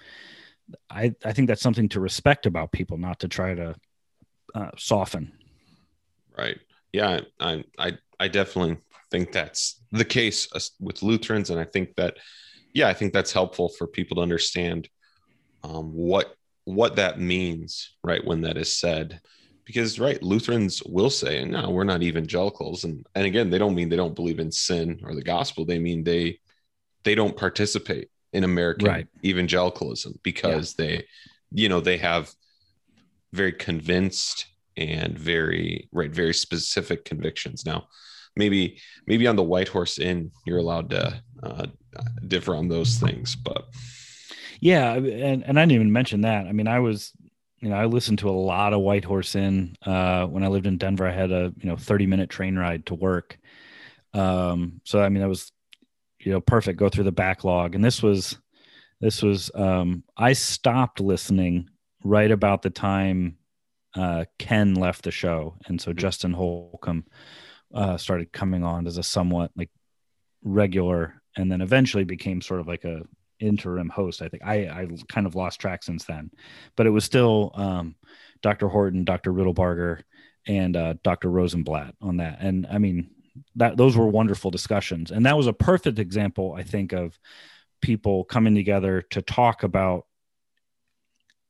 I, I think that's something to respect about people, not to try to uh, soften. Right. Yeah. I, I, I definitely think that's the case uh, with Lutherans, and I think that, yeah, I think that's helpful for people to understand um, what what that means, right? When that is said, because right, Lutherans will say, "No, we're not evangelicals," and and again, they don't mean they don't believe in sin or the gospel. They mean they they don't participate in American right. evangelicalism because yeah. they, you know, they have very convinced and very right very specific convictions now maybe maybe on the White Horse Inn you're allowed to uh, differ on those things, but yeah, and and I didn't even mention that. I mean, I was you know I listened to a lot of White Horse Inn uh, when I lived in Denver. I had a you know 30 minute train ride to work, um, so I mean that was you know perfect. Go through the backlog, and this was this was um, I stopped listening right about the time uh, Ken left the show, and so. Justin Holcomb uh, started coming on as a somewhat like regular, and then eventually became sort of like a interim host. I think I I kind of lost track since then, but it was still um, Dr. Horton, Dr. Riddlebarger, and uh, Dr. Rosenbladt on that. And I mean that those were wonderful discussions, and that was a perfect example, I think, of people coming together to talk about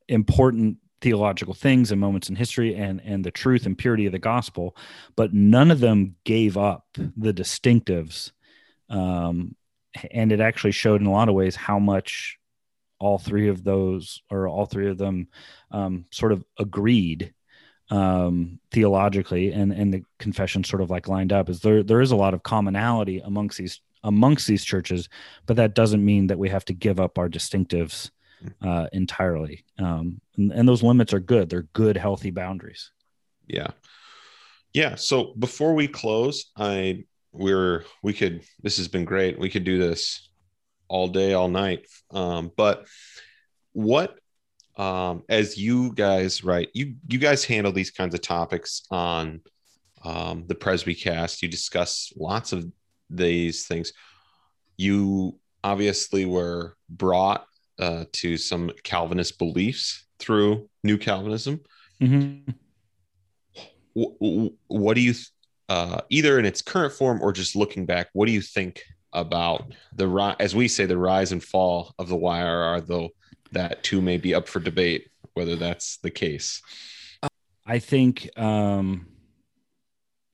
important theological things and moments in history and and the truth and purity of the gospel but none of them gave up the distinctives um, and it actually showed in a lot of ways how much all three of those or all three of them um, sort of agreed um, theologically and and the confession sort of like lined up is there there is a lot of commonality amongst these amongst these churches but that doesn't mean that we have to give up our distinctives uh, entirely. Um, and, and those limits are good. They're good, healthy boundaries. Yeah. Yeah. So before we close, I we're we could this has been great. We could do this all day, all night. Um, but what um as you guys right, you you guys handle these kinds of topics on um the Presbycast. You discuss lots of these things. You obviously were brought uh, to some Calvinist beliefs through New Calvinism. Mm-hmm. what do you, uh, either in its current form or just looking back, what do you think about the as we say, the rise and fall of the YRR? Though that too may be up for debate whether that's the case. I think, um,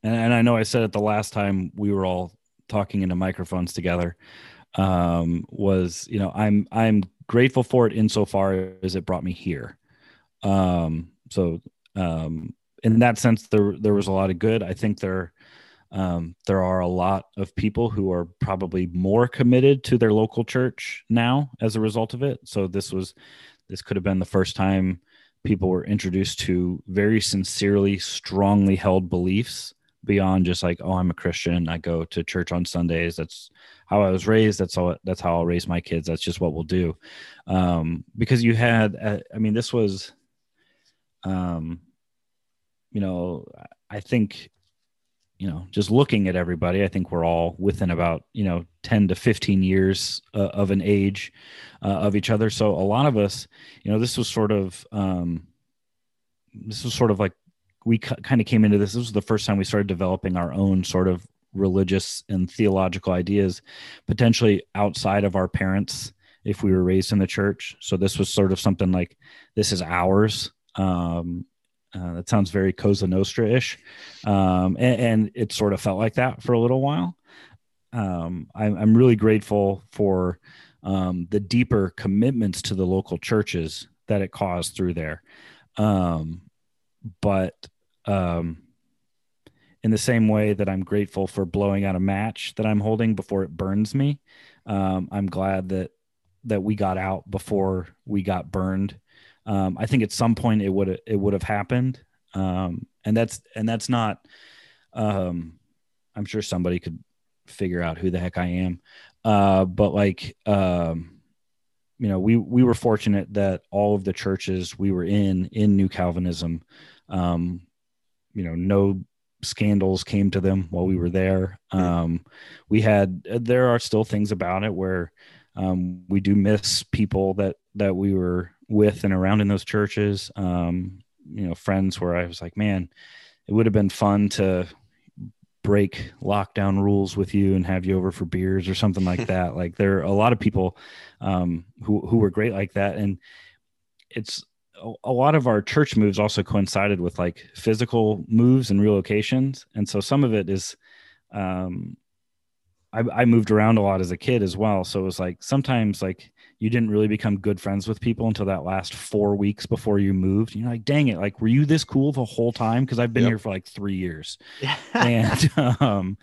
and, and I know I said it the last time we were all talking into microphones together, um, was you know I'm I'm grateful for it insofar as it brought me here. Um, so um, in that sense, there there was a lot of good. I think there um, there are a lot of people who are probably more committed to their local church now as a result of it. So this was this could have been the first time people were introduced to very sincerely, strongly held beliefs beyond just like, oh, I'm a Christian. I go to church on Sundays. That's how I was raised. That's all. That's how I'll raise my kids. That's just what we'll do. Um, because you had, uh, I mean, this was, um, you know, I think, you know, just looking at everybody, I think we're all within about you know 10 to 15 years uh, of an age uh, of each other. So a lot of us, you know, this was sort of, um, this was sort of like we kind of came into this. This was the first time we started developing our own sort of religious and theological ideas, potentially outside of our parents if we were raised in the church. So this was sort of something like this is ours. Um, uh, that sounds very Cosa Nostra ish. Um, and, and, it sort of felt like that for a little while. Um, I'm, I'm, really grateful for um, the deeper commitments to the local churches that it caused through there. Um, but um, in the same way that I'm grateful for blowing out a match that I'm holding before it burns me, um, I'm glad that that we got out before we got burned. Um, I think at some point it would it would have happened, um, and that's and that's not. Um, I'm sure somebody could figure out who the heck I am, uh, but like um, you know, we we were fortunate that all of the churches we were in in New Calvinism um, you know, no scandals came to them while we were there. Um, we had there are still things about it where um, we do miss people that that we were with and around in those churches. Um, you know, friends where I was like, man, it would have been fun to break lockdown rules with you and have you over for beers or something like that. like there are a lot of people um, who who were great like that, and it's a lot of our church moves also coincided with like physical moves and relocations and so some of it is um I, I moved around a lot as a kid as well so it was like sometimes like you didn't really become good friends with people until that last four weeks before you moved you're like dang it like were you this cool the whole time because i've been yep. here for like three years and um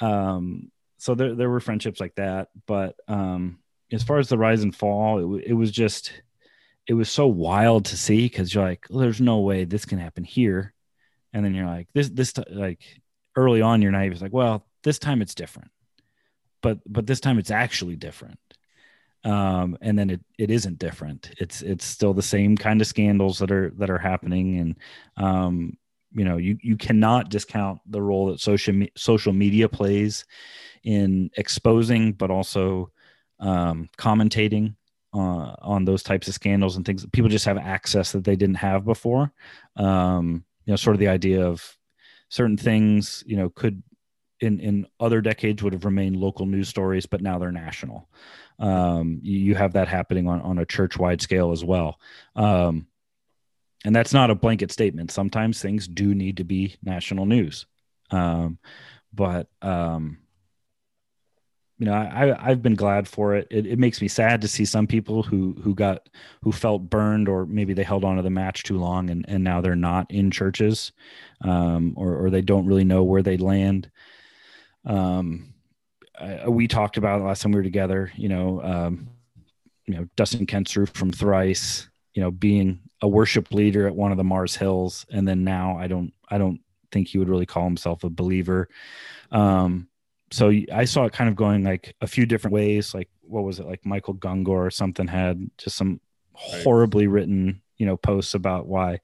um so there, there were friendships like that but um as far as the rise and fall it, it was just it was so wild to see because you're like, well, there's no way this can happen here. And then you're like, this, this, like early on, you're naive. It's like, well, this time it's different, but, but this time it's actually different. Um, and then it, it isn't different. It's, it's still the same kind of scandals that are, that are happening. And, um, you know, you, you cannot discount the role that social, me- social media plays in exposing, but also, um, commentating uh, on those types of scandals and things. People just have access that they didn't have before. Um, you know, sort of the idea of certain things, you know, could in in other decades would have remained local news stories, but now they're national. Um, you, have that happening on on a church wide scale as well. Um, and that's not a blanket statement. Sometimes things do need to be national news. Um, but um, you know, I I've been glad for it. it. It makes me sad to see some people who who got who felt burned or maybe they held on to the match too long and and now they're not in churches, um, or or they don't really know where they land. Um, I, we talked about last time we were together. You know, um, you know Dustin Kensrue from Thrice. You know, being a worship leader at one of the Mars Hills, and then now I don't I don't think he would really call himself a believer. Um, so I saw it kind of going like a few different ways. Like what was it? Like Michael Gungor or something had just some horribly written, you know, posts about why,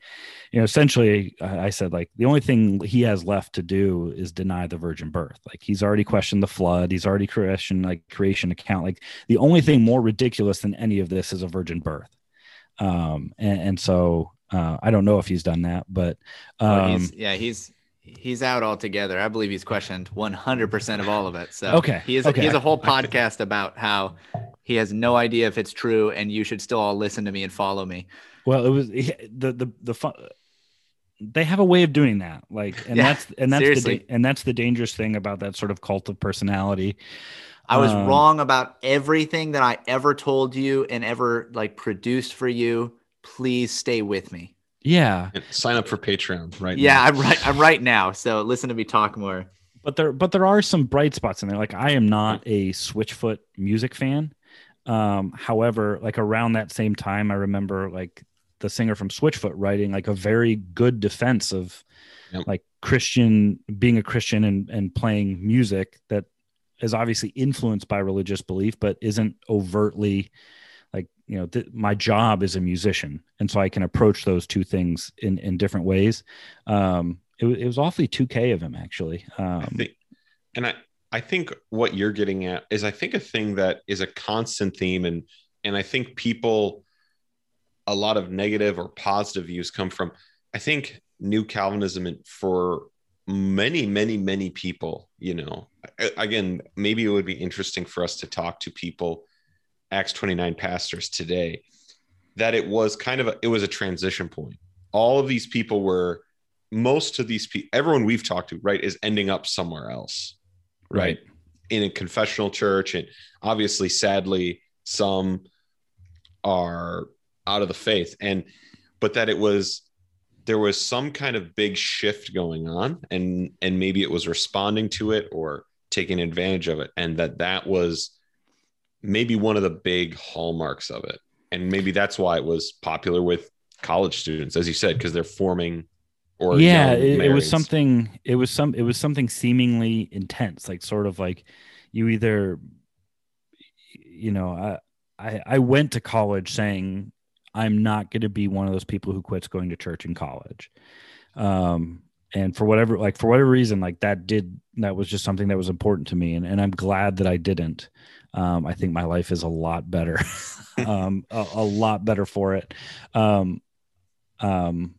you know, essentially I said like the only thing he has left to do is deny the virgin birth. Like he's already questioned the flood. He's already questioned like creation account. Like the only thing more ridiculous than any of this is a virgin birth. Um, and, and so uh, I don't know if he's done that, but um, well, he's, yeah, he's he's out altogether. I believe he's questioned 100% of all of it. So okay, he has okay. he has a whole podcast about how he has no idea if it's true, and you should still all listen to me and follow me. Well, it was the the the fun. they have a way of doing that like and Yeah, that's and that's the seriously. da- and that's the dangerous thing about that sort of cult of personality I was Um, wrong about everything that I ever told you and ever like produced for you. Please stay with me. yeah And sign up for Patreon right Yeah, now. I'm right. I'm right now. So listen to me talk more. but there but there are some bright spots in there like i am not a switchfoot music fan um however like around that same time i remember like the singer from switchfoot writing like a very good defense of Yep. like christian being a christian and and playing music that is obviously influenced by religious belief but isn't overtly like you know th- my job is a musician and so i can approach those two things in in different ways um it, it was awfully 2k of him actually I um think, and I, I think what you're getting at is I think a thing that is a constant theme and and I think people a lot of negative or positive views come from I think new Calvinism and for many many many people you know. Again maybe it would be interesting for us to talk to people Acts 29 pastors today that it was kind of a, it was a transition point. All of these people were most of these people everyone we've talked to right is ending up somewhere else right. In a confessional church and obviously sadly some are out of the faith. And but that it was there was some kind of big shift going on and and maybe it was responding to it or taking advantage of it. And that that was maybe one of the big hallmarks of it. And maybe that's why it was popular with college students as you said because they're forming or yeah it, it was something it was some it was something seemingly intense like sort of like you either you know i i, I went to college saying i'm not going to be one of those people who quits going to church in college. Um and for whatever like for whatever reason like that did that was just something that was important to me and, and i'm glad that i didn't. Um i think my life is a lot better um a, a lot better for it. Um um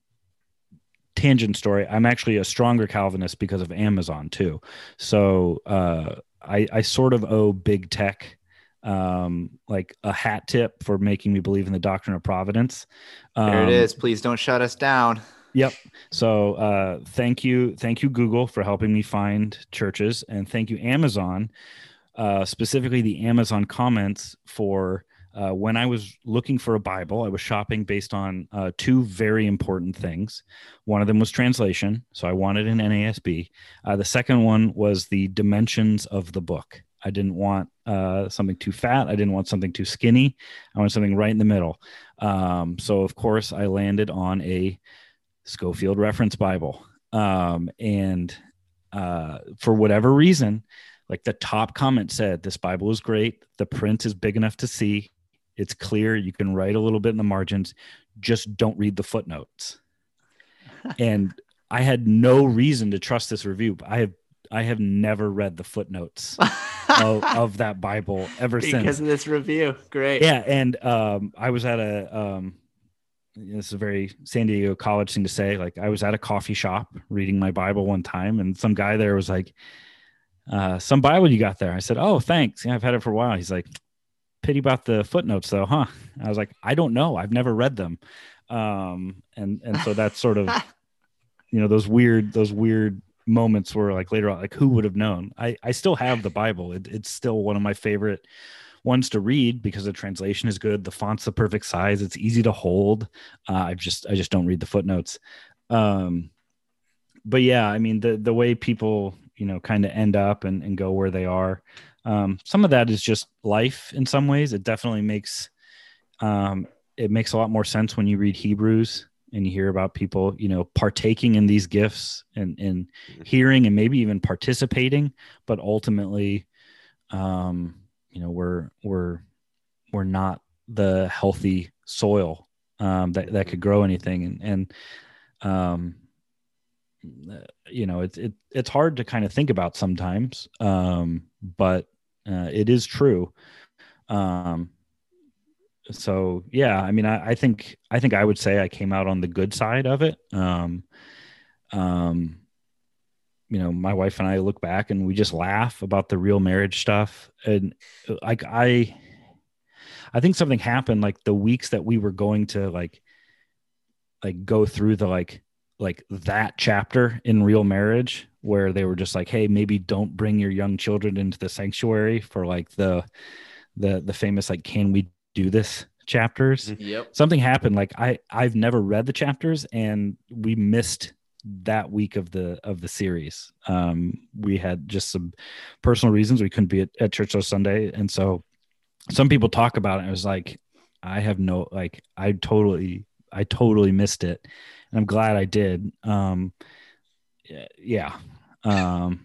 tangent story. I'm actually a stronger calvinist because of amazon too. So uh i i sort of owe big tech um like a hat tip for making me believe in the doctrine of providence There Um, it is. Please don't shut us down. Yep. So uh, thank you, thank you, Google, for helping me find churches, and thank you, Amazon, uh, specifically the Amazon comments for uh, when I was looking for a Bible. I was shopping based on uh, two very important things. One of them was translation, so I wanted an NASB. Uh, the second one was the dimensions of the book. I didn't want uh, something too fat. I didn't want something too skinny. I wanted something right in the middle. Um, so of course, I landed on a Scofield Reference Bible. Um, and uh, for whatever reason, like the top comment said, this Bible is great. The print is big enough to see. It's clear. You can write a little bit in the margins. Just don't read the footnotes. and I had no reason to trust this review. I have I have never read the footnotes of, of that Bible ever since. because of this review. Great. yeah and um i was at a um this is a very san diego college thing to say like i was at a coffee shop reading my bible one time and some guy there was like uh some bible you got there. I said oh thanks. Yeah i've had it for a while. He's like pity about the footnotes though huh? I was like i don't know. I've never read them. Um and and so that's sort of you know those weird those weird moments where like later on like who would have known? I i still have the bible. It, it's still one of my favorite ones to read because the translation is good the font's the perfect size it's easy to hold. Uh, i just i just don't read the footnotes. Um but yeah i mean the the way people you know kind of end up and, and go where they are um some of that is just life in some ways. It definitely makes um it makes a lot more sense when you read hebrews and you hear about people you know partaking in these gifts and and hearing and maybe even participating but ultimately um you know we're we're we're not the healthy soil um that that could grow anything. And and um you know it's it, it's hard to kind of think about sometimes um but uh, it is true. Um so yeah i mean I, I think i think i would say i came out on the good side of it. Um um you know my wife and i look back and we just laugh about the real marriage stuff. And like i i think something happened like the weeks that we were going to like like go through the like like that chapter in real marriage where they were just like hey maybe don't bring your young children into the sanctuary for like the the the famous like can we do this chapters. Yep. something happened like i i've never read the chapters and we missed that week of the of the series. Um we had just some personal reasons we couldn't be at, at church on sunday and so some people talk about it and it was like i have no like i totally i totally missed it and i'm glad i did. Um yeah um And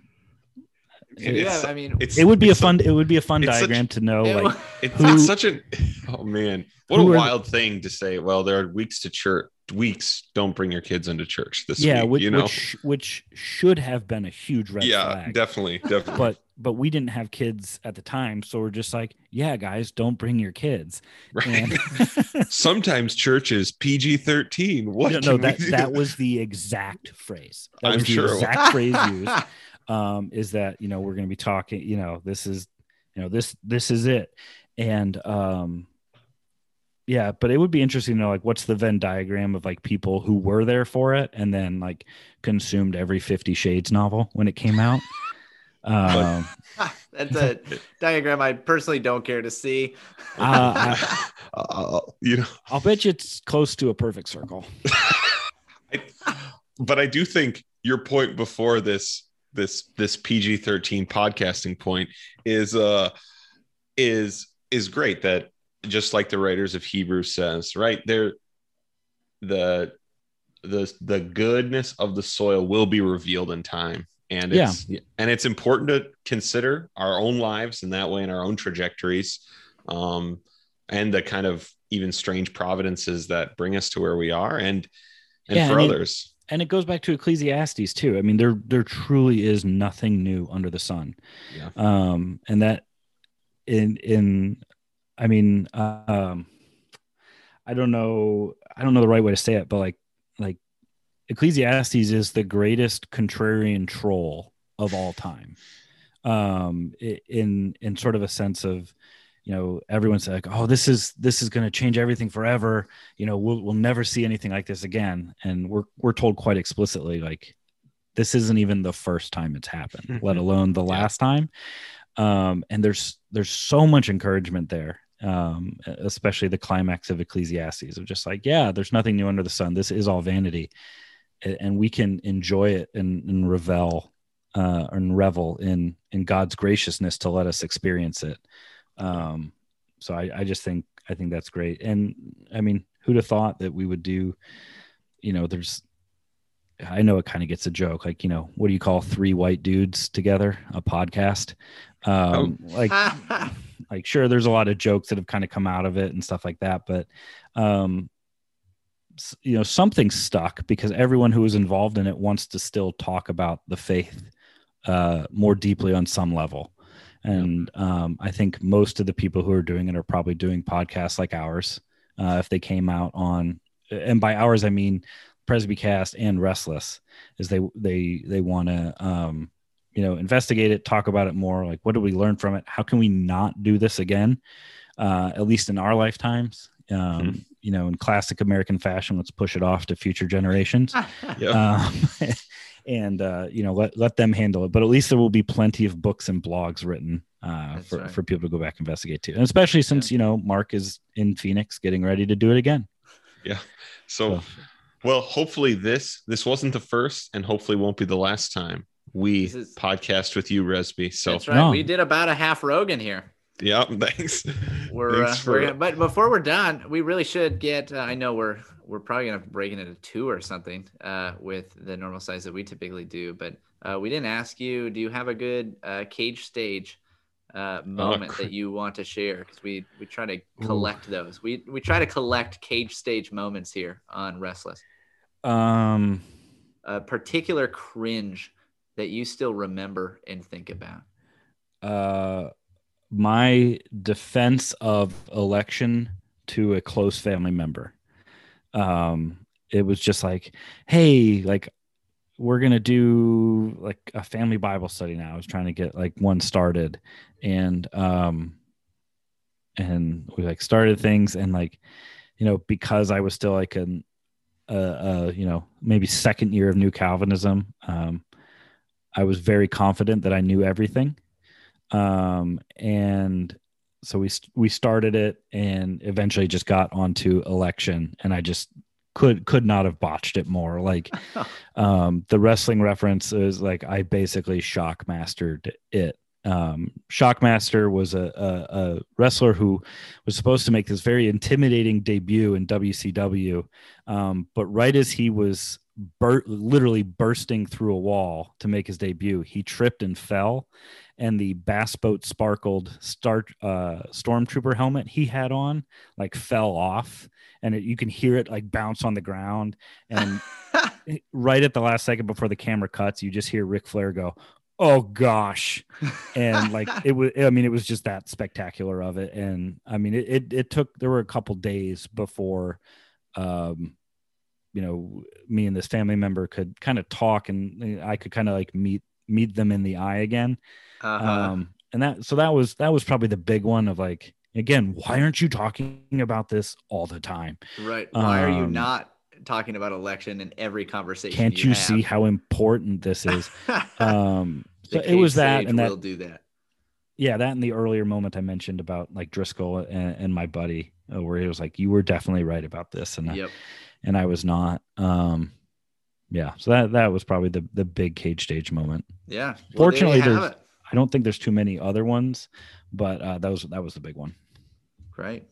Yeah, I mean, It's it would be a it's fun it would be a fun it's such- diagram to know it like It's Who- such a oh man, what a Who are- wild thing to say. Well, there are weeks to church. Weeks don't bring your kids into church this yeah week. which, you know, which which should have been a huge red yeah, flag definitely, definitely. but but we didn't have kids at the time so we're just like yeah guys don't bring your kids right. and Sometimes church is PG thirteen. What? no, no that that was the exact phrase that I'm was the sure exact phrase used um is that you know we're going to be talking you know this is you know this this is it. And um yeah but it would be interesting to know like what's the venn diagram of like people who were there for it and then like consumed every 50 shades novel when it came out. Um That's a diagram I personally don't care to see. uh, Uh, you know, i'll bet you it's close to a perfect circle. I, but I do think your point before this this this PG thirteen podcasting point is uh is is great that just like the writers of Hebrews says right there the the the goodness of the soil will be revealed in time. And it's and it's important to consider our own lives in that way and our own trajectories um and the kind of even strange providences that bring us to where we are and and Yeah, for I mean, others and it goes back to ecclesiastes too. I mean there there truly is nothing new under the sun. Yeah. um and that in in i mean um i don't know i don't know the right way to say it but like like ecclesiastes is the greatest contrarian troll of all time. Um in in sort of a sense of you know everyone's like oh this is this is going to change everything forever. You know we'll, we'll never see anything like this again. And we're we're told quite explicitly like this isn't even the first time it's happened let alone the last time. Um and there's there's so much encouragement there um especially the climax of ecclesiastes of just like yeah there's nothing new under the sun. This is all vanity. And we can enjoy it and, and revel uh and revel in in god's graciousness to let us experience it um so i i just think i think that's great. And i mean who'd have thought that we would do you know there's i know it kind of gets a joke like you know what do you call three white dudes together? A podcast? Um like like sure there's a lot of jokes that have kind of come out of it and stuff like that but um you know something stuck because everyone who was involved in it wants to still talk about the faith uh more deeply on some level and um i think most of the people who are doing it are probably doing podcasts like ours uh if they came out on and by ours i mean presbycast and restless is they they they want to um you know investigate it talk about it more like what did we learn from it? How can we not do this again? Uh at least in our lifetimes um Mhm. you know in classic american fashion let's push it off to future generations. Yeah. Um, and uh, you know let, let them handle it but at least there will be plenty of books and blogs written uh, for, right. for people to go back and investigate too and especially since you know mark is in phoenix getting ready to do it again so So- well hopefully this this wasn't the first and hopefully won't be the last time we is- podcast with you resby so That's right. No. We did about a half Rogan here. yeah thanks We're, uh, for- we're gonna, but before we're done, we really should get. Uh, I know we're we're probably gonna break it into two or something uh, with the normal size that we typically do. But uh, we didn't ask you. Do you have a good uh, cage stage uh, moment cr- that you want to share? Because we we try to collect those. We we try to collect cage stage moments here on Restless. um A particular cringe that you still remember and think about. uh my defense of election to a close family member um it was just like hey like we're gonna do like a family bible study now. I was trying to get like one started. And um and we like started things. And like you know because i was still like an uh, uh, you know, maybe second year of New Calvinism, um, I was very confident that I knew everything, um, and so we we started it and eventually just got onto election, and I just could could not have botched it more. Like um, the wrestling reference is like I basically shock mastered it um, Shockmaster was a, a, a, wrestler who was supposed to make this very intimidating debut in WCW, um, but right as he was bur- literally bursting through a wall to make his debut, he tripped and fell, and the bass boat sparkled start uh, stormtrooper helmet he had on like fell off, and it, you can hear it like bounce on the ground, and right at the last second before the camera cuts, you just hear Ric Flair go, oh gosh. And like it was i mean it was just that spectacular of it and i mean it, it, it took there were a couple days before um you know me and this family member could kind of talk and i could kind of like meet meet them in the eye again uh-huh. um and that so that was that was probably the big one of like again why aren't you talking about this all the time right why um, are you um, not talking about election in every conversation. Can't you, you see how important this is? um, so it was that, and that will do that. Yeah, that in the earlier moment I mentioned about like Driscoll and, and my buddy, uh, where he was like, "You were definitely right about this," and yep. I, and I was not. Um, yeah, so that that was probably the the big cage stage moment. Yeah. Well, Fortunately, there there's I don't think there's too many other ones, but uh, that was that was the big one. Great.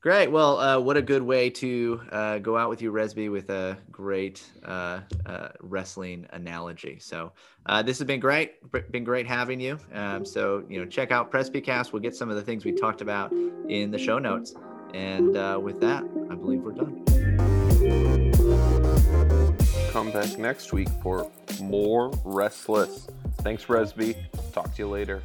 Great. Well, uh, what a good way to uh, go out with you, Resby, with a great uh, uh wrestling analogy. So uh, this has been great. Been great having you. Um, so you know, check out PresbyCast. We'll get some of the things we talked about in the show notes. And uh, with that, I believe we're done. Come back next week for more Restless. Thanks, Resby. Talk to you later.